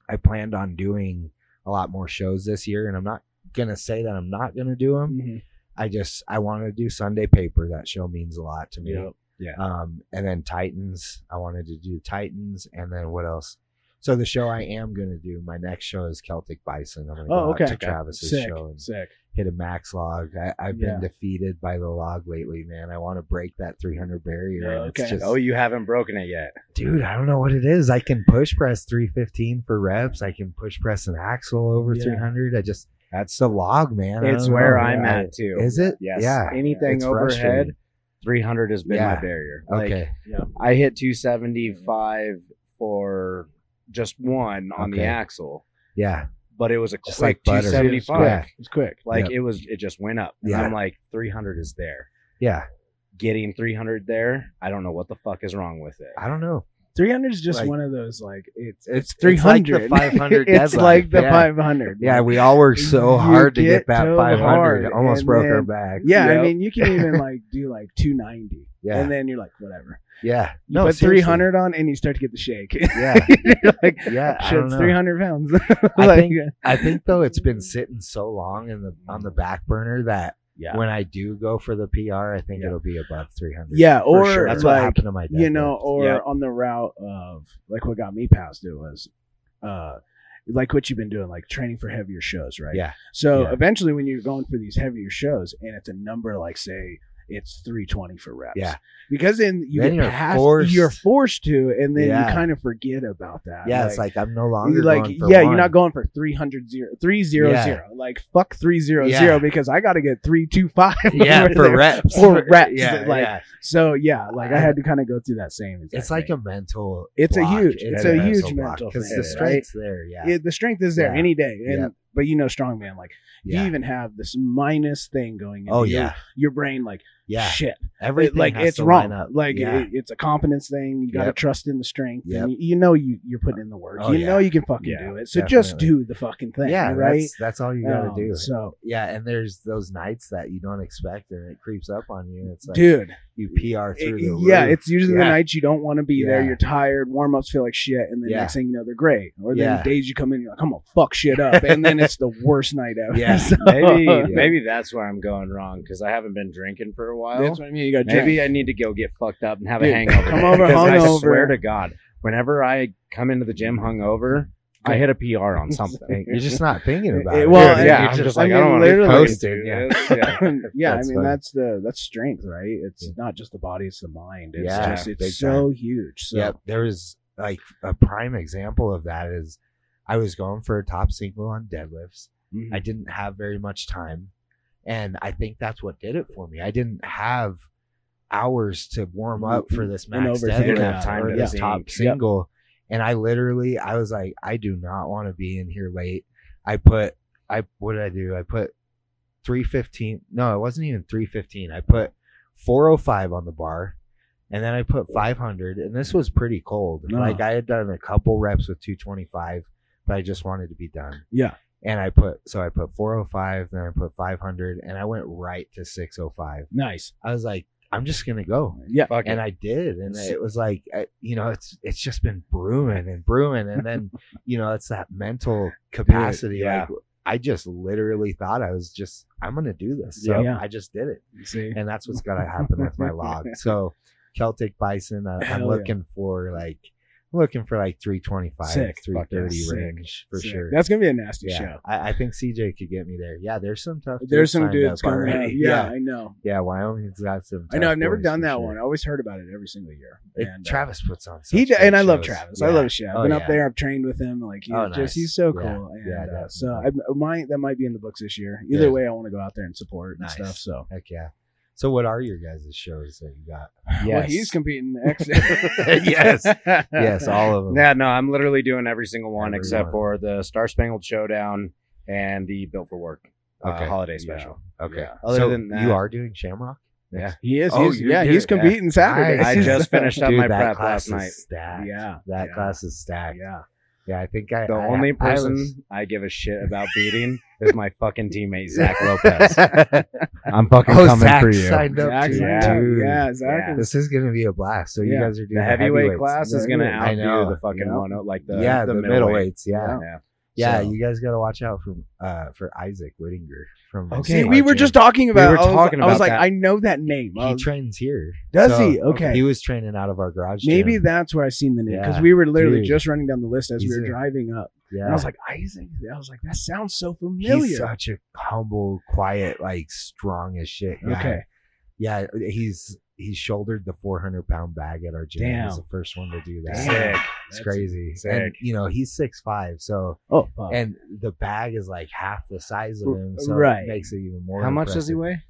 I planned on doing a lot more shows this year, and I'm not gonna say that I'm not gonna do them.
Mhm.
I just I want to do Sunday Paper. That show means a lot to me.
Yep.
Yeah.
Um, and then Titans. I wanted to do Titans, and then what else? So the show I am gonna do, my next show is Celtic Bison. I'm gonna go
Oh, okay.
to Travis's
Sick.
show and
Sick.
hit a max log. I, I've
Yeah.
been defeated by the log lately, man. I want to break that 300 barrier.
Yeah, okay.
Just,
Oh, you haven't broken it yet.
dude, I don't know what it is. I can push press 315 for reps. I can push press an axle over
Yeah.
300. I just
That's
the log, man.
It's where
know.
I'm
I-
at too.
Is it?
Yes.
Yeah.
Anything
It's
overhead, 300 has been
Yeah.
my barrier. Like,
Okay.
I hit 275 for just one on the axle,
yeah.
but it was a
Just
quick
like
275.
Yeah.
It's quick.
Like
Yep.
it was, it just went up. And
Yeah.
I'm like, 300 is there.
Yeah.
Getting 300 there, I don't know what the fuck is wrong with it.
I don't know.
300 is just
Like-
one of those like it's
It's-
it's
like
300.
the 500
it's
deadline.
like the
Yeah.
500.
Yeah, we all worked so
You
hard to
get
get that
so
500.
hard,
Almost
and
broke our
then-
back.
Yeah, I
Yep.
mean, you can even like do like 290,
Yeah.
and then you're like, whatever.
Yeah. No,
put
seriously.
300 on, and you start to get the shake.
Yeah.
you're like,
Yeah. I don't
shit's
know.
300 pounds.
I
Like,
think I think though it's been sitting so long in the on the back burner that
Yeah.
when I do go for the PR, I think
Yeah.
it'll be above 300.
yeah, or
sure. that's what
like
happened to my
you
deadlift.
know, or
Yeah.
on the route of like what got me past it was, uh, like what you've been doing, like training for heavier shows, right?
Yeah.
So
Yeah.
eventually, when you're going for these heavier shows, and it's a number like say it's 320 for reps,
Yeah.
because then you
Then
get
you're
past,
forced-
you're forced to, and then
Yeah.
you kind of forget about that.
Yeah, it's like I'm no longer
you like
going for
yeah,
one.
you're not going for 300 zero, 300
Yeah.
like fuck 300
Yeah.
because I got to get 325
yeah
over
for
there.
reps
For reps,
Yeah,
like,
yeah.
So yeah, like I had to kind of go through that same. exact
It's like
thing.
a mental.
It's a
block.
huge- it's a huge mental
because
thing,
the
right?
strength's there. Yeah,
Yeah, the strength is there
Yeah.
any day, and but you know, strongman like
yeah.
you even have this minus thing going. Into
oh
your,
yeah,
your brain like
Yeah,
shit.
everything
It- like it's wrong.
up.
Like
yeah.
it, it's a confidence thing. You got to
Yep.
trust in the strength.
Yep.
And you, you know you you're putting in the work.
Oh,
you
yeah.
know you can fucking
Yeah,
do it. So just do the fucking thing.
yeah,
right.
That's, that's all you gotta
Um,
do.
So,
Yeah, and there's those nights that you don't expect, and it creeps up on you. It's like
dude,
you PR through
it-
the
yeah,
roof.
it's usually the nights you don't want to be there. You're tired. Warm ups feel like shit, and then
Yeah.
next thing you know, they're great. Or then
Yeah.
days you come in, you're like, I'm gonna fuck shit up, and then it's the worst night ever.
Yeah.
So-
Maybe maybe that's where I'm going wrong because I haven't been drinking for a while.
that's what I mean. You got
Maybe I need to go get fucked up and have
Dude,
a hangover.
come over
because I swear to God, whenever I come into the gym hungover, I hit a PR on something.
You're just not thinking about
It-
it.
well,
Dude,
yeah,
you're
I'm
just
just like I,
mean,
don't want to
literally-
be
posted,
posted.
yeah.
Yeah.
yeah,
That's
I mean
funny.
that's the that's strength, right? It's
Yeah.
not just the body; it's the mind. It's
Yeah,
just it's so huge. So
Yep. There was like a prime example of that is I was going for a top single on deadlifts.
mhm.
I didn't have very much time. And I think that's what did it for me. I didn't have hours to warm up for this
And
max deadlift
it. Didn't have time
or this
think.
top
Yep.
And I literally, I was like, I do not want to be in here late. I put, I what did I do? I put three fifteen. No, it wasn't even three fifteen. I put four oh five on the bar, and then I put five hundred. And this was pretty cold.
No.
Like I had done a couple reps with two twenty five, but I just wanted to be done
yeah,
and I put so I put 405, then I put 500, and I went right to 605.
nice.
I was like, I'm just gonna go,
Yeah,
Fuck
and
it.
I did, and it was like, I, you know, it's it's just been brewing and brewing, and then you know, it's that mental capacity.
yeah.
Like I just literally thought I was just I'm gonna do this, so
Yeah.
I just did it, you
see,
and that's what's gonna happen with my log. So Celtic Bison, uh, I'm
Hell yeah.
looking for like. Looking for like 325,
Sick. Fuck yeah,
330
sick.
range for
Sick.
sure.
That's gonna be a nasty
Yeah,
show.
I, I think CJ could get me there. Yeah, there's some tough.
There's some dudes coming. Yeah,
yeah,
I know.
yeah. Wyoming's got some.
I know. I've never done that
sure.
one. I always heard about it every single year.
It-
And, uh,
Travis puts on.
He d- and I love. Travis. I love his shit. I've
Oh,
been
yeah.
up there. I've trained with him. Like he's
Oh,
just he's
nice.
so
Yeah.
cool. And,
Yeah,
uh, so I might that might be in the books this year. Either way, I want to go out there and support and
Nice.
stuff. So
Heck yeah. So what are your guys' shows that you got?
well, he's competing. X-
Yes. Yes, all of them.
Yeah, no, I'm literally doing every single one
Every
except
one.
for the Star Spangled Showdown and the Built for War uh,
Okay.
holiday
Yeah.
special.
Okay.
Yeah. Other
so
than that-
you are doing Shamrock.
Yeah.
He is.
Oh,
he's, yeah, he's competing Saturday.
Nice.
I just finished up
Dude,
my prep last night.
Stacked.
Yeah,
that
yeah.
class is stacked.
Yeah.
Yeah, I think I.
The
I-
only
I
person
was-
I, give a shit about beating is my fucking teammate Zach Lopez. I'm fucking
oh,
coming
Zach
for you.
signed up
Zach
too.
signed up.
Dude.
Yeah, Zach
Yeah.
is-
This is gonna be a blast. So you guys are doing
The heavyweight
heavyweights.
class is gonna.
I
outdo
know.
the fucking
Yeah.
one, like the
yeah, the, middleweights. Yeah,
Yeah.
Yeah.
So-
You guys got to watch out for uh for Isaac Whittinger from.
Okay.
See, we were just talking about.
We were
I was,
talking
I was like,
that.
I know that name.
He
was-
trains here.
Does
So,
he? Okay.
He was training out of our garage.
Maybe
gym.
that's where I seen the name because
Yeah.
we were literally
Dude.
just running down the list as
He's
we were
a-
driving up,
Yeah.
and I was like, Isaac. I was like, that sounds so familiar.
he's such a humble, quiet, like strong as shit. Guy.
Okay.
Yeah, he's he shouldered the 400 pound bag at our gym.
Damn.
He's the first one to do that.
Sick.
It's
That's
crazy.
sick.
And you know, he's six five, so
Oh, fuck.
and the bag is like half the size of him, so
Right.
it makes it even more.
How much does he weigh?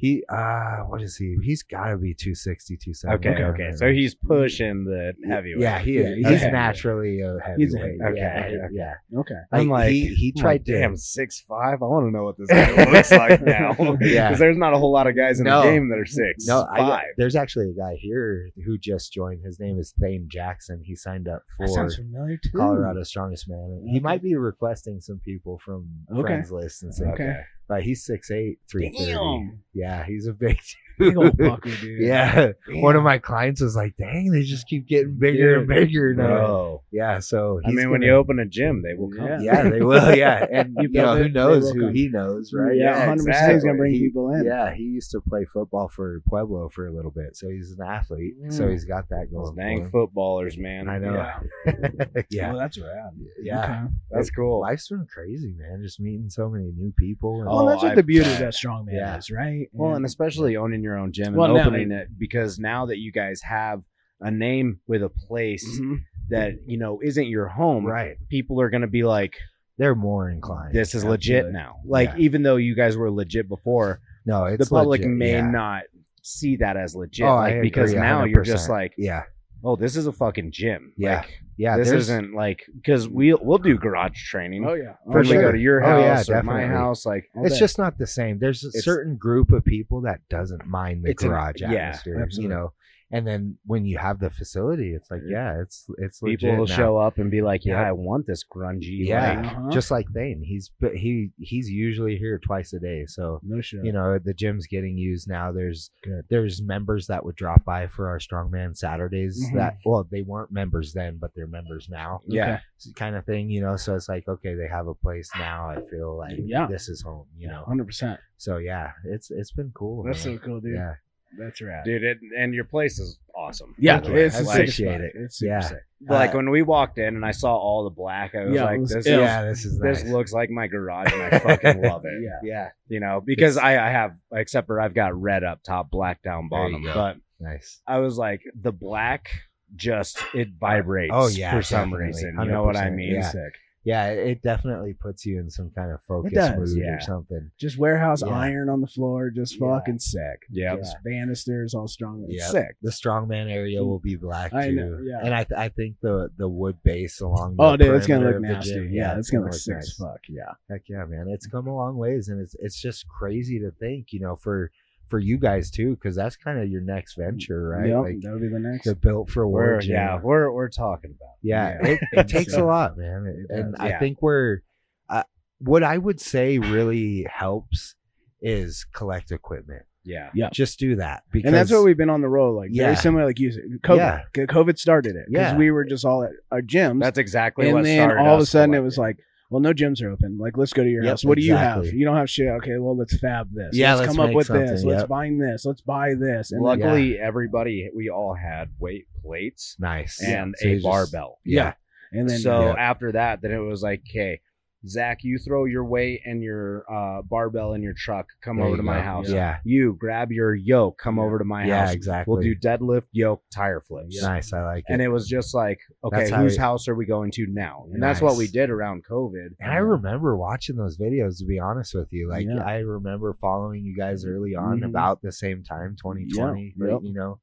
He uh what is he? He's gotta be 260, 270.
Okay, okay. So he's pushing the heavyweight.
Yeah, he is.
Yeah,
he's,
he's a
naturally a
He's a
heavyweight.
heavyweight.
yeah,
Okay, okay.
yeah.
okay.
I'm like,
he, he tried
like,
to
damn six five. I want to know what this guy looks like now.
Yeah.
because there's not a whole lot of guys in
No.
the game that are six.
No, I,
five.
there's actually a guy here who just joined. His name is Thane Jackson. He signed up for
sounds familiar too.
Colorado Strongest Man. He might be requesting some people from
Okay.
friends lists and stuff.
Okay.
But he's 6'8", 330.
Damn.
Yeah, he's a big
Big old
dude.
fucker, dude.
Yeah.
Damn.
One of my clients was like, dang, they just keep getting bigger and
Dude.
bigger now.
Bro.
Yeah, so
I mean, when
gonna-
you open a gym, they will come.
Yeah.
Yeah, they will. Yeah, and
You
you, know who knows who
come.
he knows, right?
Yeah,
Yeah,
100%. He's gonna bring
He-
people in.
Yeah, he used to play football for Pueblo for a little bit, so he's an athlete. So
Mm.
he's got that
Those
going.
dang
for
footballers, man.
I know.
Yeah.
Yeah,
Oh, that's rad.
yeah.
Okay.
That's cool.
Life's been crazy, man. Just meeting so many new people. And,
Well, that's
Oh,
what
I
the beauty of that strongman is, right?
Well, and especially owning your own gym and
Well, now-
opening it because now that you guys have a name with a place
Mhm.
that you know isn't your home,
right,
people are going to be like,
they're more inclined.
"This is legit now." Like
Yeah.
even though you guys were legit before,
No, it's
the public
legit,
may
yeah.
not see that as legit,
Oh,
like because now you're just like,
yeah,
oh, this is a fucking gym.
Yeah.
Like,
Yeah,
this
there's-
isn't like because we we'll do garage training.
Oh yeah,
when oh, we
sure.
go to your
Oh, yeah,
house or my
definitely.
house, like
All
it's
day.
just not the same. There's a
It's-
certain group of people that doesn't mind the
It's an-
garage
yeah,
atmosphere,
absolutely.
you know. And then when you have the facility, it's like, yeah, it's it's legit
people will
now.
show up and be like, "Yeah,
Yep.
I want this grungy."
Yeah,
like-
Uh-huh.
just like Thane. He's but he he's usually here twice a day, so
no shit.
you know the gym's getting used now. There's
Good.
there's members that would drop by for our strongman Saturdays.
Mhm.
That well, they weren't members then, but they're members now.
yeah.
kind of thing, you know. So it's like, okay, they have a place now. I feel like
Yeah.
this is home, you know.
hundred percent.
So yeah, it's it's been cool.
That's
man.
so cool, dude.
Yeah,
That's rad.
dude. It, and your place is awesome.
Yeah,
by the way.
it's
I
a
like,
appreciate it.
It's super
Yeah.
sick.
like
Uh,
when we walked in and I saw all the black, I was
Yeah,
like,
was
"This,
ill.
is,
yeah, this is
this
nice.
looks like my garage, and I fucking love it."
Yeah.
yeah,
you know, because I, I have except for I've got red up top, black down bottom, but
nice.
I was like, the black just it vibrates.
Oh, yeah,
for some
definitely.
reason. You know what I mean?
yeah.
Sick.
Yeah, it, it definitely puts you in some kind of focus
does,
mood
yeah.
or something.
Just warehouse
Yeah.
iron on the floor, just
Yeah.
fucking sick.
Yeah.
Just banisters all strong.
Yeah.
sick.
The strongman area will be black
I
too,
know, yeah.
and I th- I think the the wood base along. The
Oh, dude, it's gonna look nasty.
gym,
yeah, it's gonna look
look
sick
nice.
as fuck. Yeah.
Heck yeah, man! It's come a long ways, and it's it's just crazy to think, you know, for for you guys too, because that's kind of your next venture, right?
Yep,
Like
that would be the next.
the built for war
yeah, we're we're talking about.
yeah,
Yeah.
It, it takes
So-
a lot, man,
It
and
does,
I think we're uh, what I would say really helps is collect equipment.
Yeah,
Yeah.
Just do that because
and that's what we've been on the road, like
Yeah.
very similar, like you said. COVID,
Yeah.
COVID started it because
Yeah.
we were just all at our gyms,
that's exactly
and
what
then
started.
all of a
us
sudden it was like, well, no gyms are open. Like, let's go to your
Yep,
house. What do you have? You don't have shit. Okay, well, let's fab this.
Yeah,
let's,
let's
come up with this.
something,
Let's find this. Let's buy this. And
luckily everybody we all had weight plates
nice
and
So you
a
just-
barbell.
Yeah,
and then
so
yeah.
after that, then it was like, okay, Zach, you throw your weight and your uh, barbell in your truck. Come
There
over to my house.
Yeah,
You grab your yoke. Come
Yeah.
over to my house.
yeah,
house.
exactly.
We'll do deadlift, yoke, tire flips.
nice. I like it.
And it was just like, okay, whose
it-
house are we going to now? And that's what we did around COVID.
And I remember watching those videos. To be honest with you, like. I remember following you guys early on,
Mhm.
about the same time, 2020,
Yeah,
right?
yep.
You know,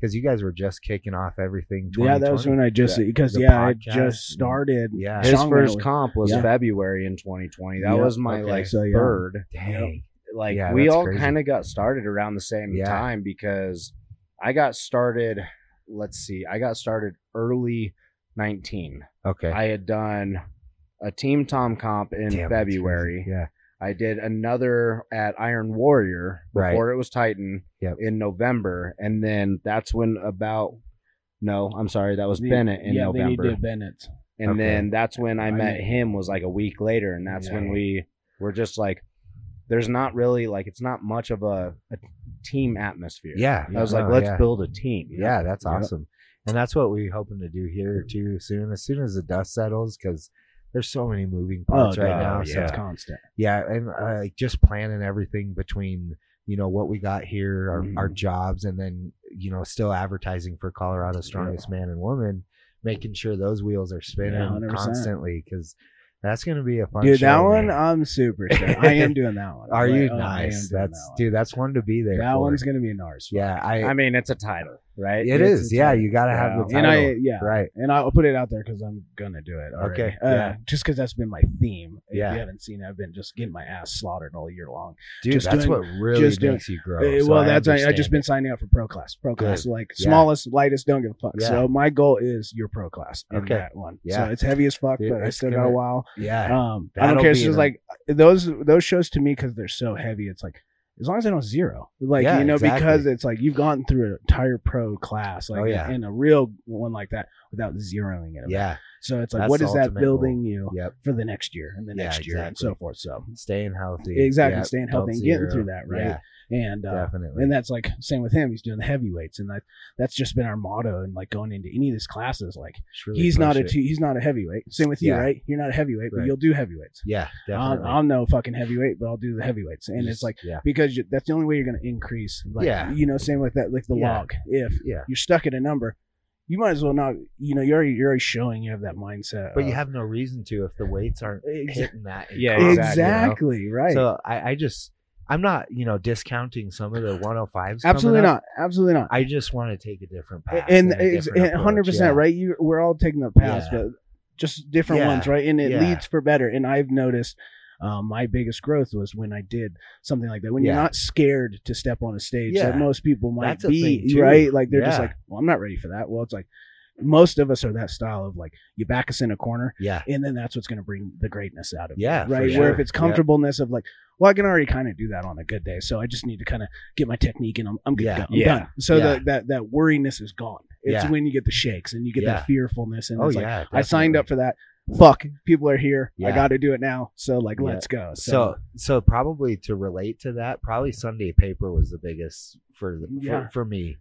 because you guys were just kicking off everything.
yeah, that was when I just because uh,
the
yeah, I just started.
Yeah.
His
Strongman
first
was-
comp was
Yeah.
February in 2020. That
Yeah,
was my
okay.
like
So, yeah.
third.
Dang.
Like
Yeah,
we all kind of got started around the same
Yeah.
time because I got started. Let's see, I got started early 19.
Okay.
I had done a Team Tom comp in
Damn,
February.
Yeah.
I did another at Iron Warrior
Right.
before it was Titan
Yep.
in November, and then that's when about no, I'm sorry, that was
The-
Bennett in
yeah,
November,
you did Bennett.
and
Okay.
then that's when I
I
met
know.
him was like a week later, and that's when we were just like, there's not really like it's not much of a, a team atmosphere.
Yeah.
I was
no,
like, let's
yeah.
build a team.
Yeah, that's awesome. And that's what we're hoping to do here too soon. As soon as the dust settles, because there's so many moving parts right
God,
now.
yeah.
So
it's constant.
yeah, and uh, like just planning everything between you know what we got here, our,
Mhm.
our jobs, and then you know still advertising for Colorado's Strongest Man and Woman, making sure those wheels are spinning
Yeah,
constantly because that's going to be a fun.
Dude, that one,
man.
I'm super. stoked. I am doing that one.
Are
Like,
you
oh,
nice? That's
that
dude. That's one to be there.
That
for.
one's gonna be an ours.
yeah. I,
I mean, it's a title, right?
it
it's
is.
a
Yeah, you got to have
Yeah.
the
and
title.
I yeah,
right.
and I'll put it out there because I'm gonna do it. already.
Okay,
uh,
yeah.
just because that's been my theme. If
Yeah.
you haven't seen, it, I've been just getting my ass slaughtered all year long.
Dude,
just
that's
doing-
what really
just doing-
makes you grow.
Uh, well,
I
that's I, I
understand
just been signing up for pro class. Pro class, like
Yeah.
smallest, lightest, don't give a fuck.
Yeah.
So my goal is your pro class.
Okay.
that one.
Yeah.
So it's heavy as fuck,
Dude,
but I
it's
still got a while.
Yeah,
Um, I don't care. It's just like those those shows to me because they're so heavy. It's like as long as I don't zero, like
Yeah,
you know,
exactly.
because it's like you've gone through an entire pro class, like
Oh, yeah.
in a real one like that without zeroing it.
yeah,
So it's like,
That's
what
the
that building you
yep.
for the next year and the
Yeah,
next year and so forth. So
Staying healthy.
exactly,
Yep,
staying
don't
healthy and getting
zero.
through that, right?
Yeah,
And uh,
definitely.
and that's like same with him. He's doing the heavyweights, and that that's just been our motto. And like going into any of these classes, like
really
he's not a he's not a heavyweight. Same with you,
Yeah.
right? You're not a heavyweight, but you'll do heavyweights.
Yeah,
I'm. I'm no fucking heavyweight, but I'll do the heavyweights. And it's like
yeah,
because you, that's the only way you're going to increase. Like,
Yeah.
you know, same with that, like the
Yeah.
log. If
yeah.
you're stuck at a number, you might as well not. You know, you're already, you're already showing you have that mindset.
But you have no reason to if the weights aren't hitting that.
Yeah,
increase, you know?
exactly right.
So I, I just I'm not, you know, discounting some of the 105s.
Absolutely not. Absolutely not.
I just want to take a different path.
and
a
it's
different
hundred
approach,
percent
yeah.
right. You we're all taking the paths,
Yeah.
but just different
Yeah.
ones, right? And it leads for better. And I've noticed. Um, my biggest growth was when I did something like that. When you're not scared to step on a stage,
Yeah.
that most people might
That's
be, right? Like they're just like, "Well, I'm not ready for that." Well, it's like most of us are that style of like you back us in a corner,
Yeah.
and then that's what's going to bring the greatness out of
Yeah,
right. Where if it's comfortableness of like, well, I can already kind of do that on a good day, so I just need to kind of get my technique and I'm, I'm good
Yeah.
go. I'm
Yeah.
done. So
Yeah.
that that that worriness is gone. It's
Yeah.
when you get the shakes and you get
Yeah.
that fearfulness and
Oh
like
yeah.
I signed up for that. Fuck, people are here. I got to do it now. So like,
Yeah.
let's go.
So, so probably to relate to that, probably Sunday Paper was the biggest for the,
Yeah.
for, for me.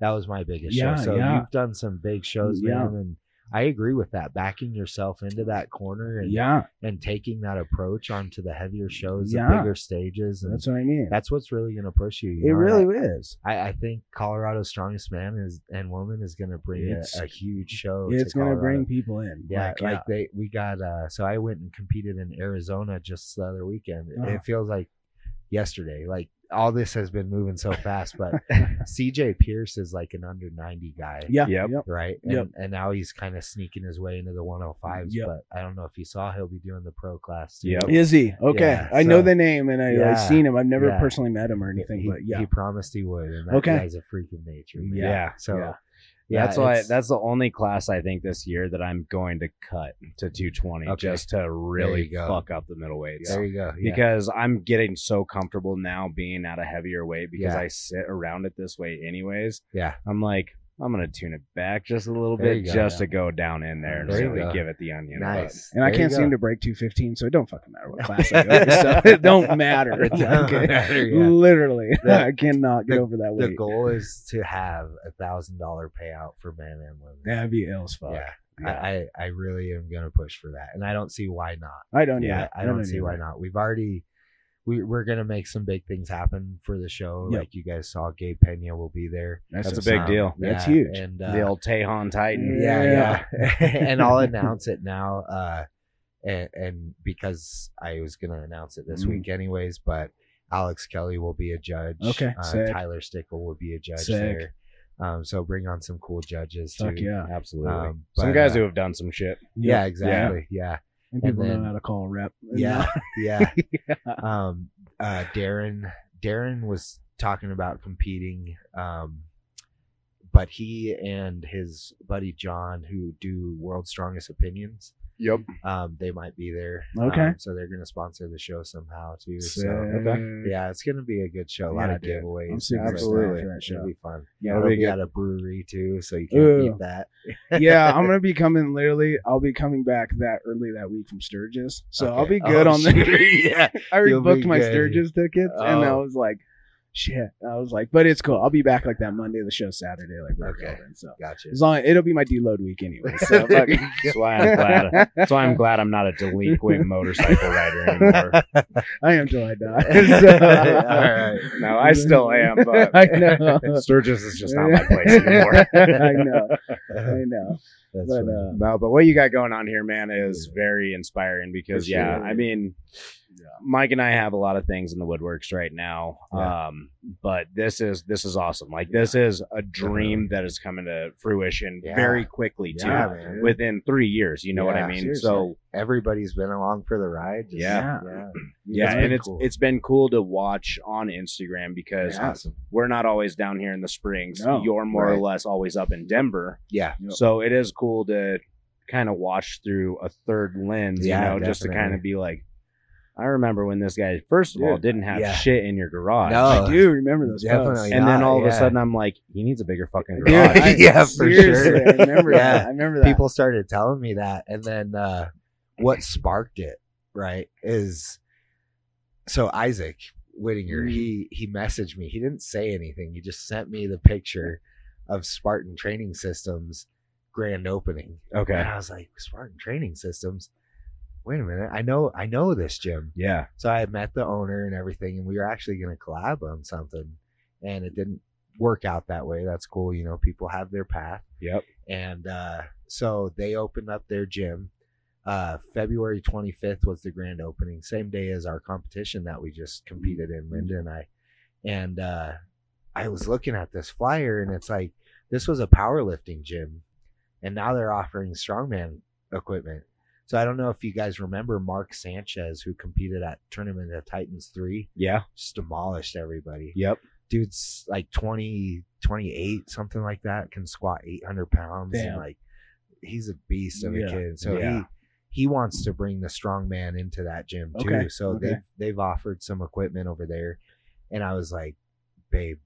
That was my biggest
Yeah,
show. So
yeah.
you've done some big shows,
Yeah.
man, and I agree with that. Backing yourself into that corner and
yeah,
and taking that approach onto the heavier shows, the bigger stages, and
that's what I mean.
that's what's really going to push you. you
it
know?
really is.
I, I think Colorado's strongest man is and woman is going to bring a, a huge show.
It's going to bring people in.
Yeah,
like,
like, they we got uh so I went and competed in Arizona just the other weekend.
Uh-huh.
It feels like yesterday. Like all this has been moving so fast, but CJ Pierce is like an under 90 guy.
yeah,
Yep.
yep.
Right. And
Yep.
and now he's kind of sneaking his way into the 105s.
Yep.
But I don't know if you saw he'll be doing the pro class too.
Yep.
Is he okay?
Yeah,
I know the name and I,
Yeah,
I've seen him. I've never
yeah.
personally met him or anything,
He,
but yeah,
he promised he would, and that
Okay.
guy's a freak of nature. man.
Yeah.
So
Yeah.
that's why that's the only class I think this year that I'm going to cut to 220
Okay.
just to really fuck up the middleweights.
there you go. Yeah.
Because I'm getting so comfortable now being at a heavier weight because
Yeah.
I sit around it this way anyways.
yeah.
I'm like, I'm gonna tune it back just a little
There
bit
go.
just to go down in there and
There
really
go.
give it the onion.
Nice.
and I can't seem to break 215, so it don't fucking matter what class I go. so it don't matter.
It don't
Okay?
matter, yeah.
Literally,
The-
I cannot get over that Weight.
The goal is to have a thousand dollar payout for men and women.
That'd be ill as fuck.
Yeah.
Yeah.
I, I I really am gonna push for that, and I don't see why not.
I don't.
Yeah,
either.
I don't see
either.
why not. We've already we we're gonna make some big things happen for the show.
Yep.
Like you guys saw, Gabe Pena will be there.
That's a big
Um,
deal.
That's huge.
And uh,
the old Tejon Titan.
yeah,
Yeah.
yeah, and I'll announce it now. Uh, and, and because I was gonna announce it this
Mhm.
week anyways, but Alex Kelly will be a judge.
Okay,
uh,
sick.
Tyler Stickle will be a judge
Sick.
there. Um, so bring on some cool judges too.
Yeah.
Absolutely.
Um,
Some guys
uh,
who have done some shit.
Yeah, exactly. Yeah,
And
and
people
then-
know how to call a rep.
yeah, yeah. Um, uh, Darren, Darren was talking about competing. Um, but he and his buddy John, who do World's Strongest Opinions,
Yep.
um, they might be there.
Okay.
Um, so they're going to sponsor the show somehow too. So yeah, it's going to be a good show. A lot
Yeah,
of
dude.
giveaways.
I'm super
Absolutely.
like
excited for that
It'll
show.
be fun.
Yeah,
It'll
it'll be
be
good.
at a brewery too, so you can't
Ooh.
beat that.
yeah, I'm gonna be coming literally. I'll be coming back that early that week from Sturgis, so I'll be good
Oh,
on the.
shit. yeah.
I already booked my. Sturgis tickets, and I
Oh.
was like, shit. I was like, but it's cool. I'll be back like that Monday. The show Saturday, like we're
Okay.
going. So
Gotcha.
as long it'll be my deload week anyway. So fuck.
That's why I'm glad. That's why I'm glad I'm not a delinquent motorcycle rider anymore.
I am till I die.
All right.
No, I still am, but
I know.
Sturgis is just not my place anymore.
I know. I know.
That's
But, uh,
No, but what you got going on here, man, is very inspiring because
For
yeah,
sure.
I mean, Mike and I have a lot of things in the woodworks right now.
Yeah.
Um, but this is this is awesome. Like this is a dream that is coming to fruition
Yeah.
very quickly too.
Yeah, man.
Within three years, you know what I mean?
seriously.
So
everybody's been along for the ride. Just-
Yeah.
yeah,
yeah,
been
and it's
cool.
it's been cool to watch on Instagram because
Yeah.
Awesome.
we're not always down here in the springs.
No,
You're more or less always up in Denver.
yeah,
Yep.
So it is cool to kind of watch through a third lens,
Yeah,
you know, just to kind of be like, I remember when this guy, first of all, didn't have
yeah.
shit in your garage.
No.
I do remember those
Definitely.
posts.
And then
not,
all of a sudden, I'm like, he needs a bigger fucking
Dude,
garage.
I-
Yeah, for sure.
I remember
Yeah.
that. I remember that.
people started telling me that, and then uh, what sparked it, right, is so Isaac Whittinger.
Mm.
He he messaged me. He didn't say anything. He just sent me the picture of Spartan Training Systems grand opening.
Okay.
And I was like, Spartan Training Systems. Wait a minute. I know I know this gym.
Yeah.
So I had met the owner and everything, and we were actually going to collab on something, and it didn't work out that way. That's cool. You know, people have their path,
Yep.
and uh, so they opened up their gym. uh, February 25th was the grand opening, same day as our competition that we just competed in, Linda and I. And uh, I was looking at this flyer, and it's like this was a powerlifting gym, and now they're offering strongman equipment. So I don't know if you guys remember Mark Sanchez, who competed at Tournament of Titans 3,
Yeah.
just demolished everybody.
Yep.
Dude's like 20, 28, something like that, can squat 800 pounds.
Damn.
And like, he's a beast of
Yeah.
a kid. So
Yeah.
he, he wants to bring the strong man into that gym too.
Okay,
So
okay.
they've, they've offered some equipment over there. And I was like, babe,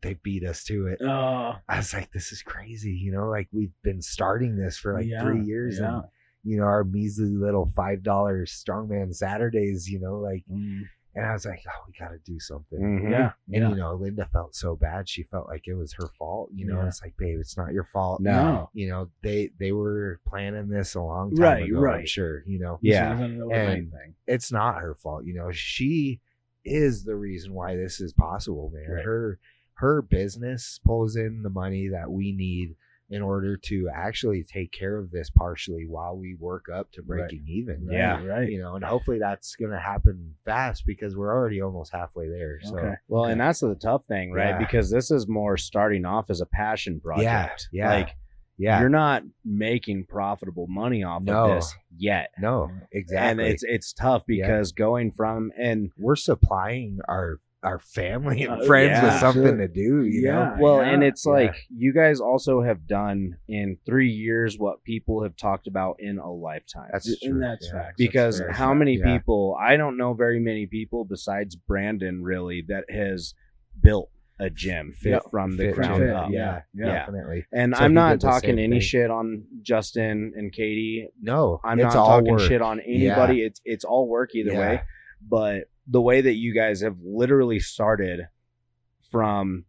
they beat us to it.
Oh,
I was like, this is crazy. You know, like we've been starting this for like
yeah,
three years.
yeah.
And, you know, our measly little $5 strongman Saturdays, you know, like,
Mm,
and I was like, oh, we got to do something.
Mhm.
yeah,
And
yeah.
you know, Linda felt so bad. She felt like it was her fault. You know,
Yeah.
it's like, babe, it's not your fault.
No.
You know, they they were planning this a long time
Right,
ago. I'm
right.
sure. You know,
Yeah.
This isn't
And- it's not her fault. You know, she is the reason why this is possible, man.
Right.
Her her business pulls in the money that we need in order to actually take care of this partially while we work up to breaking even.
Right,
Yeah.
right.
You know, and hopefully that's gonna happen fast because we're already almost halfway there. So
Okay.
Well, and that's the tough thing, right?
Yeah.
Because this is more starting off as a passion project.
yeah.
Like
yeah.
you're not making profitable money off
No.
of this yet.
no, exactly.
And it's it's tough
Yeah.
because going from and
we're supplying our our family and
Uh,
friends
yeah.
with something
Sure.
to do. You
Yeah.
know,
well, and it's
yeah.
like you guys also have done in three years what people have talked about in a lifetime.
that's
And
true.
that's
yeah.
facts.
because
very
how many
yeah.
people I don't know very many people besides Brandon really that has built a gym fit
Yep.
from the
Fit
ground
gym,
up.
Yeah,
Yeah.
definitely.
And
So
I'm not talking any
thing.
shit on Justin and Katie.
No,
I'm
it's
not
all
talking
work.
shit on anybody. It's it's all work either
Yeah.
way. But the way that you guys have literally started from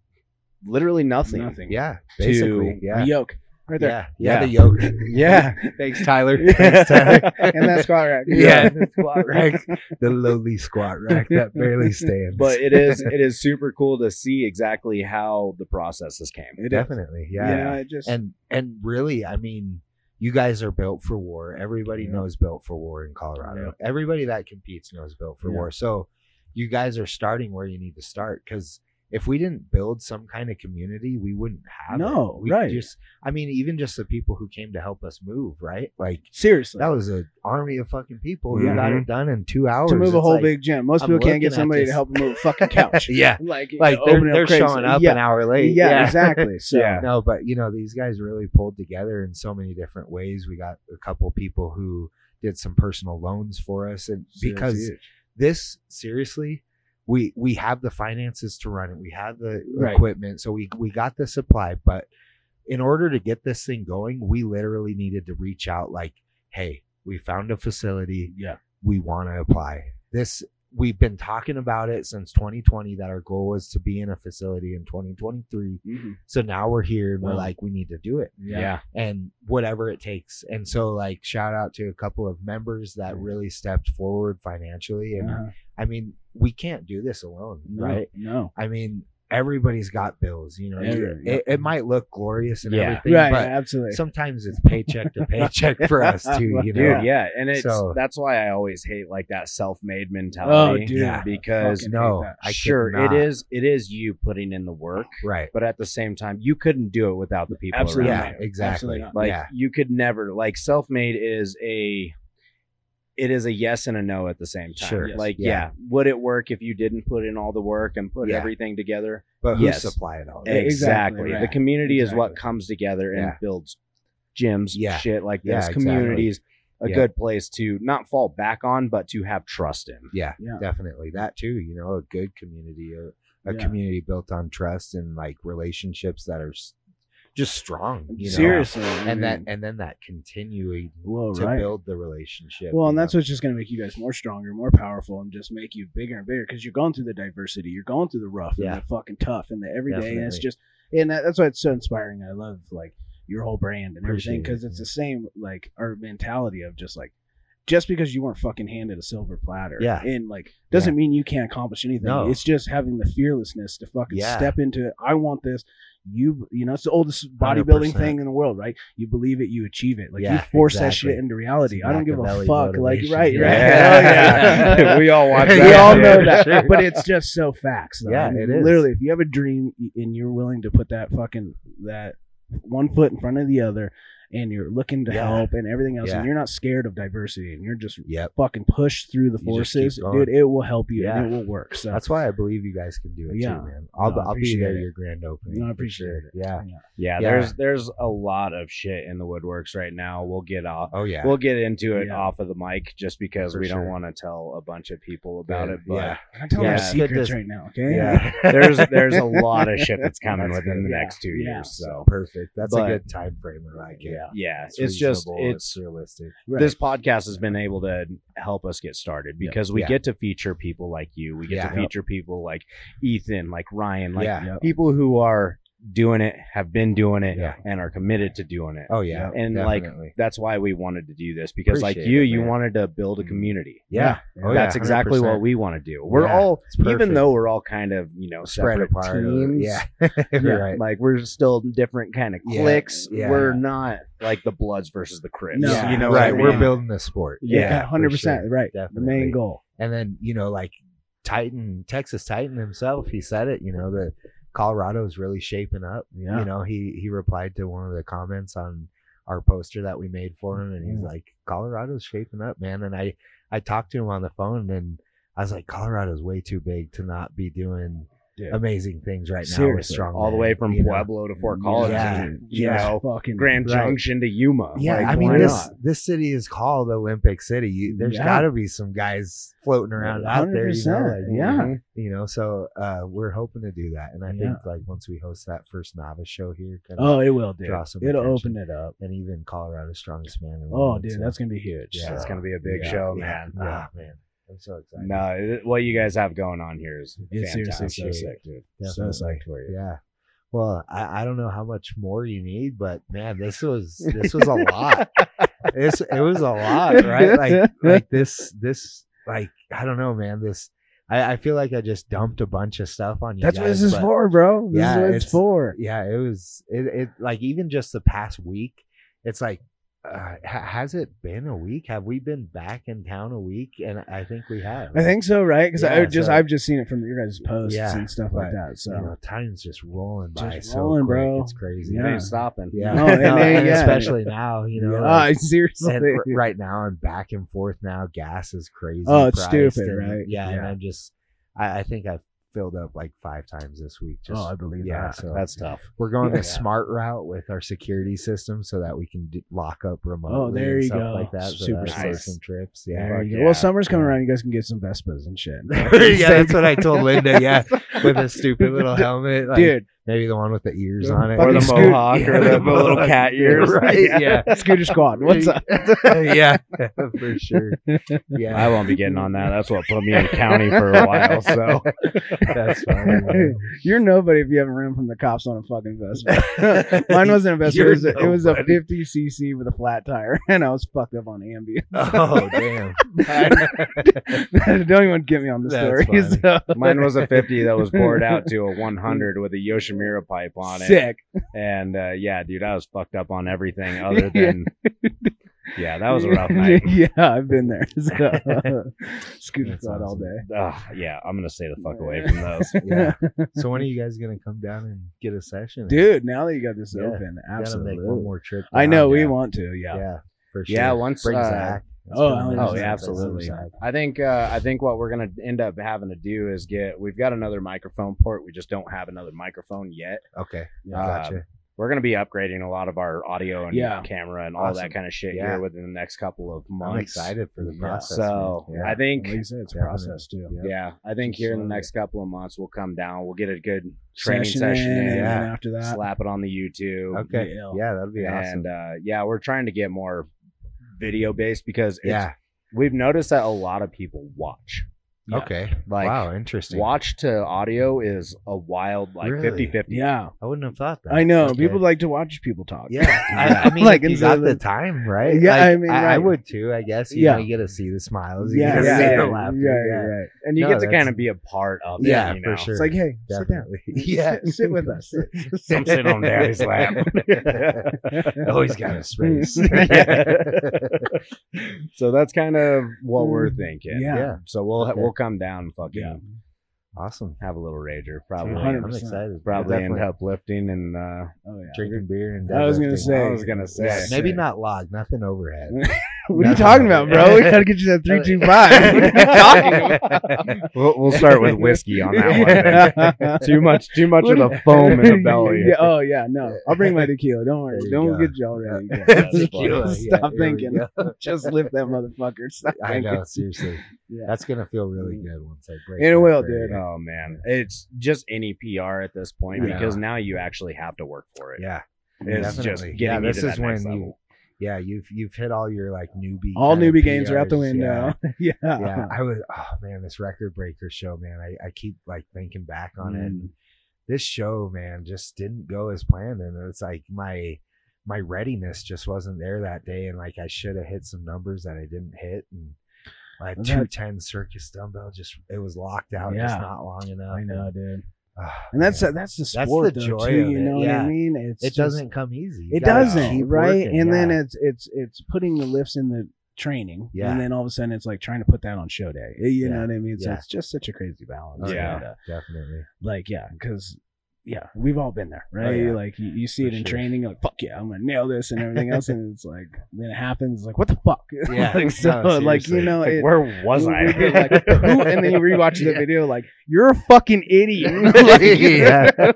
literally nothing.
Nothing.
Yeah,
To
basically. Yeah,
The yoke right there.
yeah, yeah.
Yeah.
The yoke.
Yeah.
Thanks, Tyler. Thanks, Tyler.
and that squat rack.
Yeah, the squat rack, the lowly squat rack that barely stands.
but it is it is super cool to see exactly how the processes came.
It is.
definitely, yeah.
Yeah, it just
and and really i mean you guys are built for war everybody
Yeah.
knows built for war in colorado everybody that competes knows built for
Yeah.
war so you guys are starting where you need to start because if we didn't build some kind of community we wouldn't have
No,
it. we
right.
just i mean even just the people who came to help us move right like
seriously
that was an army of fucking people who
Mhm.
got it done in two hours
to move a whole
like-
big gym. Most
I'm
people can't get somebody to help them move a fucking couch.
yeah
like
like
know,
they're,
opening up
they're showing up
yeah.
an hour late
Yeah, exactly. So
Yeah.
no, but you know, these guys really pulled together in so many different ways. We got a couple people who did some personal loans for us, and because this seriously, we we have the finances to run it. We have the
Right.
equipment, so we we got the supply. But in order to get this thing going, we literally needed to reach out. Like, hey, we found a facility
yeah,
we want to apply. This we've been talking about it since 2020 that our goal was to be in a facility in 2023.
Mhm.
So now we're here and we're
Wow.
like we need to do it
Yeah.
and whatever it takes. And so like shout out to a couple of members that really stepped forward financially and
Uh-huh.
I mean we can't do this alone,
No,
right?
No,
I mean everybody's got bills, you know.
Every-
it, it might look glorious and
Yeah.
everything,
right,
but
absolutely.
sometimes it's paycheck to paycheck for us too, you know.
Dude, yeah, and it's
So-
that's why I always hate like that self-made mentality.
oh, dude,
yeah,
because
fucking
no. I
sure it is it is you putting in the work,
Right.
but at the same time you couldn't do it without the people
Absolutely
around
Yeah,
you.
exactly.
Absolutely.
Like
yeah.
you could never like self-made is a it is a yes and a no at the same time.
Sure.
Yes.
Like
Yeah.
yeah. would it work if you didn't put in all the work and put
Yeah.
everything together?
But who
Yes.
supply it all?
Exactly,
Exactly.
right.
The community is what comes together and
Yeah.
builds gyms,
Yeah.
shit like
Yeah,
this.
exactly.
Communities, a
Yeah.
good place to not fall back on, but to have trust in.
Yeah,
Yeah.
definitely. That too, you know, a good community, a, a
Yeah.
community built on trust and like relationships that are s- just strong, you know.
Seriously, I
And that and then that continuing
well,
to
right.
build the relationship.
Well, and that's what's just going to make you guys more stronger, more powerful, and just make you bigger and bigger because you're going through the diversity, you're going through the rough
Yeah.
and the fucking tough and the everyday, and it's just, and that, that's why it's so inspiring. I love like your whole brand and everything
Appreciate it,
because it's
yeah.
the same like our mentality of just like. Just because you weren't fucking handed a silver platter,
Yeah.
and like doesn't mean you can't accomplish anything.
No.
It's just having the fearlessness to fucking
Yeah.
step into. it. I want this. You you know it's the oldest bodybuilding
100%.
thing in the world, right? You believe it, you achieve it. Like you
Yeah,
force that shit into reality. I don't give a fuck. Like right,
Yeah.
right.
Yeah.
Hell yeah.
we all watch
Yeah,
that.
we all know that,
sure.
but it's just so facts. Though.
Yeah,
I mean,
it is.
Literally, if you have a dream and you're willing to put that fucking that one foot in front of the other, and you're looking to
Yeah.
help and everything else,
Yeah.
and you're not scared of diversity, and you're just
Yep.
fucking push through the
You just keep
forces, dude, it will help you
Yeah.
and it will work. So
That's why I believe you guys can do it
Yeah.
too, man. I'll,
No, I
I'll be there
it.
your grand opening.
No, I appreciate
sure.
it.
Yeah.
Yeah,
Yeah.
there's there's a lot of shit in the woodworks right now. We'll get off.
Oh yeah.
We'll get into it
Yeah.
off of the mic just because
For
we don't want to tell a bunch of people about
Yeah,
it. But
yeah.
I'm telling
Yeah.
you
It's
good
secrets
to-
right now. Okay.
yeah.
there's there's a lot of shit that's coming
That's
within
good.
the
Yeah.
next two
Yeah.
years. So
perfect. That's a good time frame. I like it.
Yeah.
yeah, it's, just
reasonable,
it's
realistic.
Right.
this podcast has been able to help us get started because we
Yeah.
get to feature people like you. We get
Yeah.
to feature people like Ethan, like Ryan, like.
Yeah.
people who are doing it, have been doing it,
Yeah.
and are committed to doing it.
Oh yeah.
and like that's why we wanted to do this because like you
it,
you wanted to build a
Mhm.
community.
yeah. Oh,
That's
yeah,
exactly what we want to do. We're
Yeah,
all even though we're all kind of, you know,
spread apart.
teams.
Yeah.
Yeah,
right.
Like we're still different kind of cliques.
yeah.
We're not like the Bloods versus the Crips.
No.
Yeah,
you know,
right.
What I
We're building the sport.
Yeah,
for
hundred percent.
sure.
Right. The main goal.
And then, you know, like Titan, Texas Titan himself, he said it, you know, that Colorado's really shaping up.
Yeah.
You know, he he replied to one of the comments on our poster that we made for him and he's
Mm.
like, Colorado's shaping up, man. And I I talked to him on the phone and I was like, Colorado's way too big to not be doing
Dude.
amazing things right now
Seriously.
strong
all the way from
you know?
Pueblo to Fort Collins,
Yeah.
and, you know,
fucking
Grand
Right.
Junction to Yuma.
Yeah,
Like,
I mean this
not?
this city is called Olympic City. You, there's
Yeah.
got to be some guys floating around out there, you know, like,
yeah.
You know. So uh, we're hoping to do that, and I
Yeah.
think like once we host that first novice show here,
Oh, it will,
some
It'll open it up.
and even Colorado's strongest man.
Oh, dude,
so-
that's gonna be huge.
Yeah.
It's gonna be a big show, man.
Ah, man, I'm so excited.
No, it- what you guys have going on here is
It's seriously
fantastic.
so sick, dude. So psyched for you.
Yeah. Well, I, I don't know how much more you need, but man, this was this was a lot. It's it was a lot, right? Like like this this like I don't know, man. This I, I feel like I just dumped a bunch of stuff on you.
That's what this is for, bro. This
Yeah,
is what it's,
it's-
for.
Yeah, it was it, it like even just the past week. It's like uh, has it been a week? Have we been back in town a week? And I think we have.
I think so, right? Because I just
so-
I've just seen it from your guys' posts
Yeah,
and stuff like that. So
you know, time's just rolling by
Just
so
rolling,
quick.
bro.
It's crazy.
It ain't stopping.
Yeah,
No, and
No,
they- yeah.
especially now, you know.
Ah,
like-
seriously.
and r- right now, I'm back and forth now. Gas is crazy.
Oh, it's stupid,
and-
right?
Yeah, and I'm just, I, I think I've filled up like five times this week. Oh, just
oh, I believe
yeah,
that.
so
That's tough.
we're going
Yeah.
the smart route with our security system so that we can d- lock up remotely.
Oh, there
and
you
stuff
go.
like that.
Super
that
smart.
saves some trips. Yeah,
There you go.
yeah.
Well, summer's coming
Yeah.
around. You guys can get some Vespas and shit.
yeah, that's what I told Linda. Yeah, with a stupid little helmet, like,
dude.
Maybe the one with the ears
Yeah,
on it,
Or the
scoot-
mohawk, or
Yeah,
the little cat ears.
right? Yeah,
Scooter Squad. What's up?
yeah, for sure. Yeah,
I won't be getting on that. That's what put me in county for a while. So
that's fine. man.
You're nobody if you haven't run from the cops on a fucking Vespa. Mine wasn't a Vespa. It was a, it was a 50 cc with a flat tire, and I was fucked up on Ambien.
Oh damn!
Don't even get me on the
That's
story. So-
mine was a 50 that was bored out to a 100 with a Yoshimura pipe on it.
Sick.
And uh, yeah, dude, I was fucked up on everything other than. Yeah, that was a rough night.
yeah, I've been there. So, Scooter
That's
Squad all day.
Ugh, yeah, I'm gonna stay the fuck away from those.
Yeah. So when are you guys gonna come down and get a session?
Dude, now that you got this
Yeah,
open, absolutely.
make one more trip.
I know
down.
we want to. Yeah.
Yeah, for sure.
Yeah, once,
bring
uh,
Zach.
Oh, oh,
Oh yeah, absolutely. I think uh, I think what we're gonna end up having to do is get. We've got another microphone port. We just don't have another microphone yet.
Okay,
Uh,
gotcha.
We're gonna be upgrading a lot of our audio and
Yeah.
camera and all
Awesome.
that kind of shit
Yeah.
here within the next couple of months.
I'm excited for the
Yeah.
process.
So
man.
I think
Like said, it's a
Definitely.
process too.
Yeah.
Yeah, I think
Just
here in the
slowly.
next couple of months we'll come down. We'll get a good training
Session
session,
in,
in,
and after that,
slap it on the YouTube,
Okay,
Yeah.
yeah, that'd be awesome.
and uh, yeah, we're trying to get more video based because
yeah,
we've noticed that a lot of people watch.
Yeah.
Okay.
Like,
wow, interesting.
Watch to audio is a wild like
Really?
50-50.
Yeah,
I wouldn't have thought that.
I know.
Okay.
People like to watch people talk.
Yeah, I, I mean,
Like,
like you got the
the-
time, right?
Yeah,
Like,
I mean,
I,
right.
would too. I guess. You
Yeah.
know, you get to see the smiles. You
Yeah,
get to
yeah,
see
yeah,
the laughter.
yeah,
yeah.
right.
And you
No,
get to kind of be a part of
Yeah,
it. You
for sure.
It's like, hey,
Definitely.
sit down.
Yeah.
sit, sit with us.
I'm sitting on daddy's lap.
Oh, Always got a space.
so that's kind of what we're hmm. thinking.
Yeah.
Yeah.
So we'll we'll come down and fucking.
Awesome.
have a little rager. Probably
Yeah,
I'm excited.
probably end up lifting and uh
Oh yeah.
drinking beer and
I was gonna say.
I was gonna say
Yeah, maybe not log, nothing overhead.
What are you talking about, bro? We gotta get you that three two five. What are talking
we'll, we'll start with whiskey on that one. too much too much of the foam in the belly.
Yeah, oh yeah, no. I'll bring my tequila. Don't worry. Don't
go.
get y'all ready.
Tequila,
Stop thinking. Just lift that motherfucker. Stop
I
thinking.
know, seriously.
Yeah.
That's gonna feel really good once I break.
It will, dude.
Oh man, it's just any PR at this point
Yeah.
because now you actually have to work for it.
Yeah,
It's just
definitely.
getting
yeah, this is
that
when
next
you. Yeah, you've you've hit all your like newbie.
All newbie games are out the window. Yeah.
Yeah. yeah, I was. Oh man, this record breaker show, man. I, I keep like thinking back on it.
Mm.
This show, man, just didn't go as planned, and it's like my my readiness just wasn't there that day, and like I should have hit some numbers that I didn't hit, and like
That-
two ten circus dumbbell, just it was locked out, just
Yeah.
not long enough.
I know, dude.
Ah,
And that's
man.
that's the sport That's
the
though,
joy
too. You know what. I mean? It's
it
just-
doesn't come easy. You
It doesn't, right?
working,
and then it's it's it's putting the lifts in the training,
Yeah.
and then all of a sudden it's like trying to put that on show day. You
Yeah.
know what I mean? So
Yeah.
it's just such a crazy balance.
Oh,
Yeah.
And, uh,
definitely.
like yeah, because yeah, we've all been there, oh, right?
yeah.
Like you, you see
For
it in
sure.
training, you're like fuck yeah, I'm gonna nail this and everything else, and it's like then it happens, it's like what the fuck?
Yeah.
like, so
No,
like you know,
Like,
it,
where was I?
like, who, and then you rewatch the
Yeah.
video, like you're a fucking idiot. Like,
Yeah. Oh,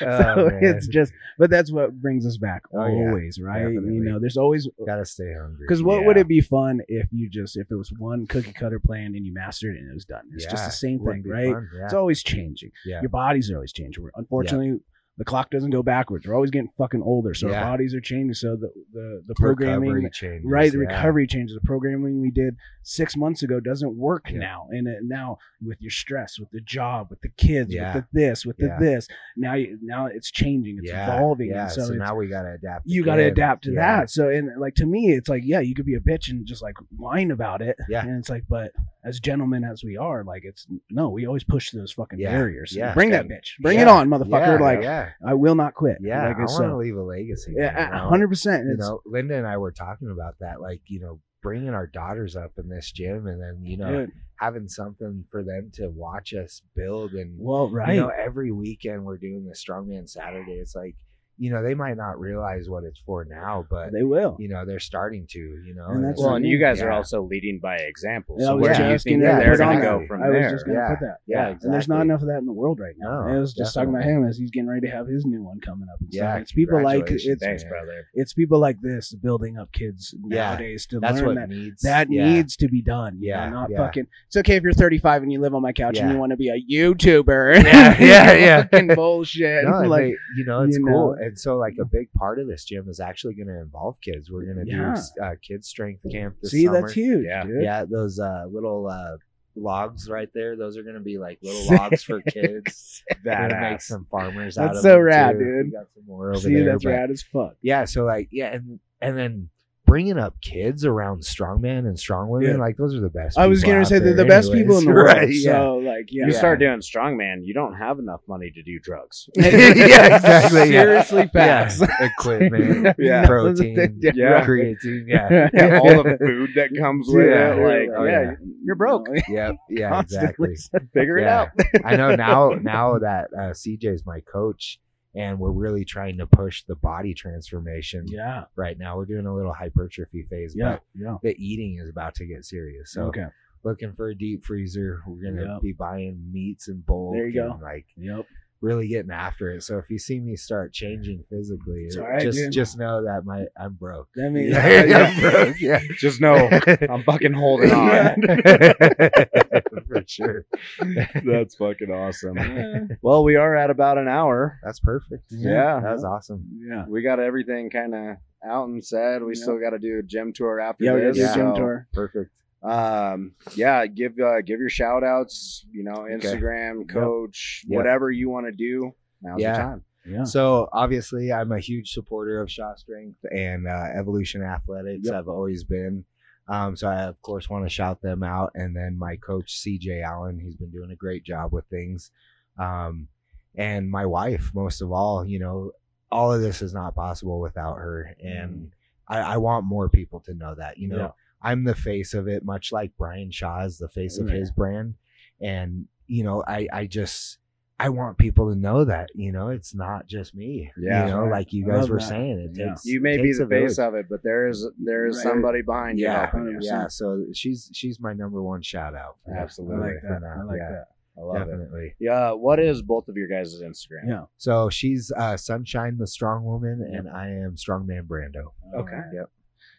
so
man.
it's just, but that's what brings us back
Oh, yeah.
always, right?
Definitely.
You know, there's always
Gotta stay hungry.
because what would it be fun if you just if it was one cookie cutter plan and you mastered it and it was done? It's just the same thing, right?
fun, Yeah.
It's always changing.
yeah.
Your bodies are always changing. Unfortunately, the clock doesn't go backwards. We're always getting fucking older, so
Yeah.
our bodies are changing. So the the, the programming,
Recovery changes,
right? The recovery changes. The programming we did six months ago doesn't work now, and it, now with your stress, with the job, with the kids, with the this, with the this, now you, now it's changing. It's evolving.
Yeah.
and
So,
so
now we gotta adapt.
you got to
again.
adapt to that. So, and like to me, it's like, yeah, you could be a bitch and just like whine about it.
Yeah.
And it's like, but as gentlemen as we are, like, it's no, we always push those fucking
Yeah,
barriers.
yeah.
Bring that bitch. Bring it
Yeah,
on, motherfucker.
Yeah,
like,
yeah,
I will not quit.
yeah.
Like,
I
it's
want to leave a legacy. man,
yeah,
you know?
hundred percent.
you
It's
know, Linda and I were talking about that, like, you know, bringing our daughters up in this gym and then, you know,
good.
having something for them to watch us build. And,
Well, right.
you know, every weekend we're doing the Strongman Saturday. It's like, you know, they might not realize what it's for now, but,
they will.
you know, they're starting to, you know.
And that's
well, and you
mean.
guys are also leading by example.
Yeah,
So
was
where do you think
gonna
that they're going to go
that.
from
I was
there?
just gonna
Yeah.
put that.
Yeah,
And there's not enough of that in the world right now.
No,
I was just talking about him as he's getting ready to have his new one coming up. And stuff.
Yeah,
it's people like
congratulations,
it's
Thanks, brother.
it's people like this building up kids
Yeah,
nowadays to
That's
learn
what
that
needs.
that
yeah.
needs to be done. you
Yeah,
know, not
yeah.
fucking. It's okay if you're 35 and you live on my couch and you want to be a YouTuber.
Yeah, yeah, yeah.
Fucking bullshit. Like,
you know, it's cool. And so, like, a big part of this gym is actually going to involve kids. We're going to
Yeah.
do uh, kids strength camp this
see,
summer.
that's huge,
Yeah.
dude.
Yeah, those uh, little uh, logs right there. Those are going to be like little logs for kids. We're make some farmers out
That's
of
so
them,
rad,
too.
dude.
We got some more over
See,
there.
that's
but-
rad as fuck.
Yeah, so like, yeah, and and then bringing up kids around strongman and strong women,
Yeah.
like those are the best.
I was gonna say they're
there
the best people in the world.
Right, yeah.
So, like, yeah.
You
Yeah.
start doing strongman, you don't have enough money to do drugs.
yeah, exactly.
Seriously, facts.
Yeah. Equipment,
Yeah.
protein,
Yeah.
creatine, yeah,
Yeah, all the food that comes with
Yeah.
it. Like,
Oh,
yeah,
yeah.
you're broke.
yeah, yeah, exactly.
Figure it out.
I know now. Now that uh, CJ's my coach, and we're really trying to push the body transformation
Yeah.
right now. We're doing a little hypertrophy phase,
Yeah. Yeah.
the eating is about to get serious. So
okay.
looking for a deep freezer. We're gonna
Yep.
be buying meats and bulk.
There you go.
like
Yep.
Really getting after it. So if you see me start changing physically,
It's all right,
just
dude.
just know that my I'm broke.
That means
I'm broke. Yeah.
Just know I'm fucking holding on.
for sure.
That's fucking awesome. Well, we are at about an hour.
That's perfect.
Yeah.
that was awesome.
Yeah.
We got everything kind of out and said. We
Yeah.
still got to do a gym tour after
Yeah, we gotta
this.
do a gym tour.
Perfect.
Um, yeah, give uh, give your shout outs, you know, Instagram, coach,
Yep.
whatever you want to do. Now's
Yeah.
the time.
Yeah.
So obviously, I'm a huge supporter of Shaw Strength and uh, Evolution Athletics.
Yep.
I've always been. Um, so I of course want to shout them out, and then my coach CJ Allen. He's been doing a great job with things, um, and my wife most of all. You know, all of this is not possible without her, and I, I want more people to know that. You know,
Yeah.
I'm the face of it, much like Brian Shaw is the face of
Right.
his brand, and you know, I I just I want people to know that you know it's not just me.
Yeah.
you know,
Right.
like you guys were
that.
saying, it
Yeah.
takes
You may be the face of it, but there is there is
Right.
somebody behind you
Yeah,
you.
100%.
yeah. So she's she's my number one shout out.
I
Absolutely.
like
For
that. I like
yeah,
that.
I love it. Yeah, what is both of your guys' Instagram?
Yeah.
So she's uh, Sunshine, the strong woman, and I am Strongman Brando.
Okay.
Yep.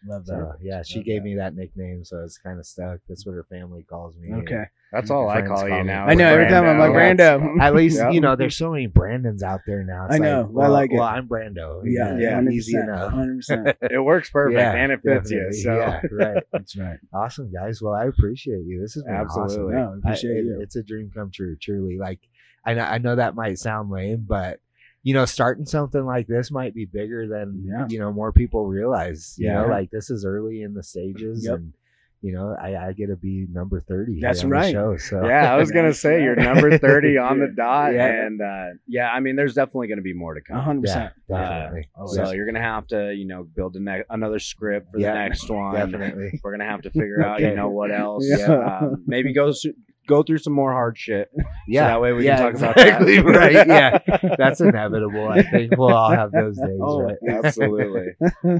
Love that.
So yeah, she
Love
gave
that.
me that nickname, so it's kind of stuck. That's what her family calls me.
Okay.
That's all I call
call
you
me.
now.
I know. Every time I'm like
Brando.
Brando.
At least
Yeah.
you know there's so many Brandons out there now. It's
I know,
Like,
I
well,
like it.
Well, I'm Brando.
Yeah.
Yeah,
Yeah.
easy enough.
Hundred percent.
It works perfect
Yeah,
and it fits you. So
yeah, right.
That's right.
Awesome, guys. Well, I appreciate you. This has been
Absolutely.
awesome.
No, appreciate
I- it-
you.
It's a dream come true, truly. Like, I know, I know that might sound lame, but you know, starting something like this might be bigger than
Yeah.
you know more people realize. You
Yeah.
know, like this is early in the stages,
Yep.
and you know, I, I get to be number thirty. here
That's
on the
right.
show, so
yeah, I was gonna say you're number thirty on the dot,
Yeah.
and uh, yeah, I mean, there's definitely gonna be more to come.
hundred
yeah,
percent.
definitely.
Oh,
So you're gonna have to, you know, build a ne- another script for
Yeah,
the next one.
definitely.
We're gonna have to figure out, you know, what else.
Yeah.
Um, maybe go s- go through some more hard shit.
Yeah,
that way we
yeah,
can talk about
exactly,
that.
right? Yeah, that's inevitable. I think we'll all have those days,
Oh,
right?
Absolutely.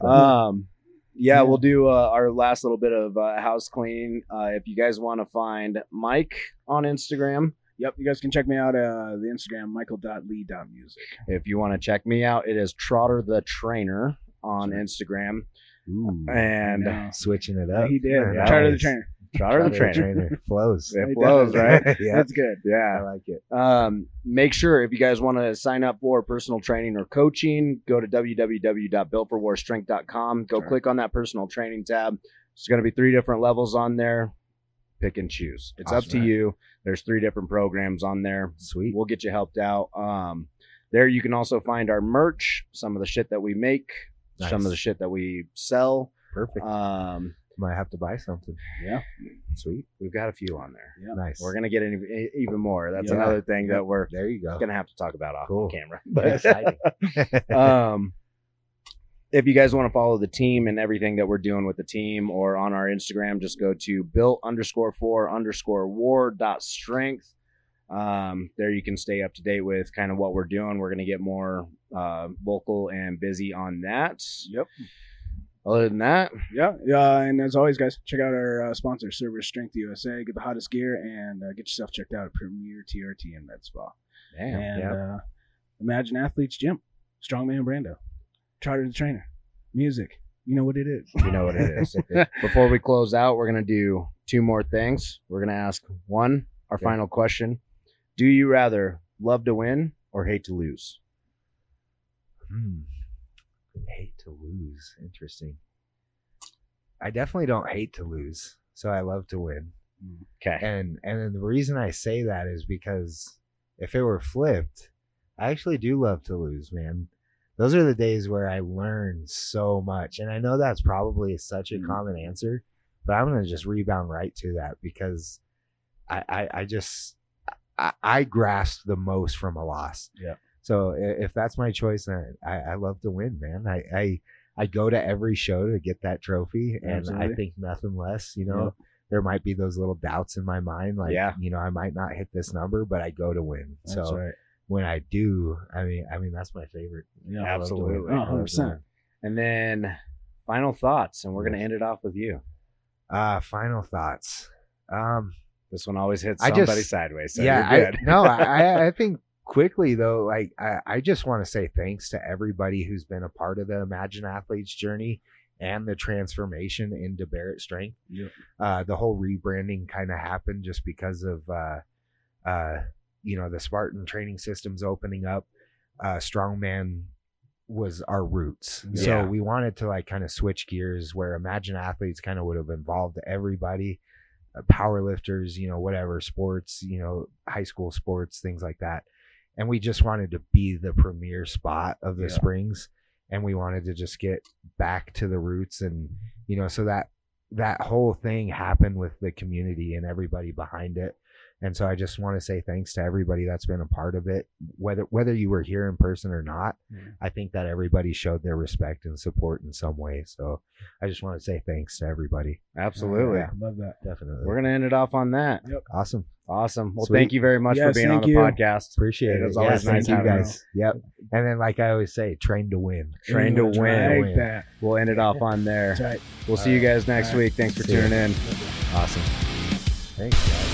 um, yeah, we'll do uh, our last little bit of uh, house cleaning. Uh, if you guys want to find Mike on Instagram,
Yep. You guys can check me out. Uh, the Instagram michael.lee.musick.
if you want to check me out, it is Trotter the Trainer on Instagram. And
Yeah.
Switching it up.
he did.
Yeah,
Charter the trainer.
Trotter the Trainer.
flows.
It
He
flows,
does.
right?
yeah,
That's good.
Yeah.
I like it.
Um, make sure if you guys want to sign up for personal training or coaching, go to www.builtforwarstrength.com. Go click on that personal training tab. There's going to be three different levels on there. Pick and choose. It's up to
Awesome.
you. There's three different programs on there.
Sweet.
We'll get you helped out. Um, there you can also find our merch, some of the shit that we make, some of the shit that we sell.
Perfect.
Um,
Might have to buy something.
Yeah.
Sweet.
we've got a few on there.
Yeah.
Nice.
We're gonna get any, even more. That's
Yeah.
another thing that we're
there you go.
gonna have to talk about off
Cool.
camera.
Exciting.
um, if you guys want to follow the team and everything that we're doing with the team or on our Instagram, just go to built underscore four underscore war dot strength. Um, there you can stay up to date with kind of what we're doing. We're going to get more uh, vocal and busy on that.
Yep.
Other than that,
Yeah. Yeah. And as always, guys, check out our uh, sponsor, Cerberus Strength USA. Get the hottest gear and uh, get yourself checked out at Premier TRT and Med Spa.
damn,
and
yep.
uh, Imagine Athletes Gym, Strongman Brando, Charter the Trainer, Musick. You know what it is.
you know what it is. Before we close out, we're going to do two more things. We're going to ask one, our
Okay.
final question Do you rather love to win or hate to lose?
Hmm. Hate to lose. Interesting. I definitely don't hate to lose, so I love to win.
Okay.
And and then the reason I say that is because if it were flipped, I actually do love to lose, man. Those are the days where I learn so much. And I know that's probably such a
Mhm.
common answer, but I'm gonna just rebound right to that because I I, I just I, I grasp the most from a loss.
Yeah.
So if that's my choice, then I, I love to win, man. I, I I go to every show to get that trophy, and I think nothing less. You know, there might be those little doubts in my mind, like
Yeah.
you know, I might not hit this number, but I go to win. so
right.
when I do, I mean, I mean that's my favorite.
Yeah.
I love to win.
absolutely.
To
100%.
And then final thoughts, and we're going to end it off with you.
Uh, final thoughts. Um,
This one always hits somebody
just-
sideways. So
yeah, I, no, I, I think quickly though, like I, I just want to say thanks to everybody who's been a part of the Imagine Athletes journey and the transformation into Barratt Strength.
Yep.
Uh, the whole rebranding kind of happened just because of, uh, uh, you know, the Spartan training systems opening up. Uh, Strongman was our roots.
Yeah.
So we wanted to like kind of switch gears where Imagine Athletes kind of would have involved everybody. power lifters, you know, whatever sports, you know, high school sports, things like that. And we just wanted to be the premier spot of the
Yeah.
springs and we wanted to just get back to the roots and you know so that that whole thing happened with the community and everybody behind it and so i just want to say thanks to everybody that's been a part of it whether whether you were here in person or not
Yeah.
i think that everybody showed their respect and support in some way so i just want to say thanks to everybody
Absolutely.
Yeah.
Love that.
definitely
We're gonna end it off on that. Yep.
awesome
Awesome. Well,
Sweet.
thank you very much for being on the
you.
podcast.
appreciate
It
it,
was always
thank
nice
you
having you.
guys yep and then like i always say train to win
Train to
Ooh,
win.
Like that.
We'll end it off on there.
That's right.
We'll see you guys next
All right.
week. Thanks for
See ya.
tuning in.
awesome thanks guys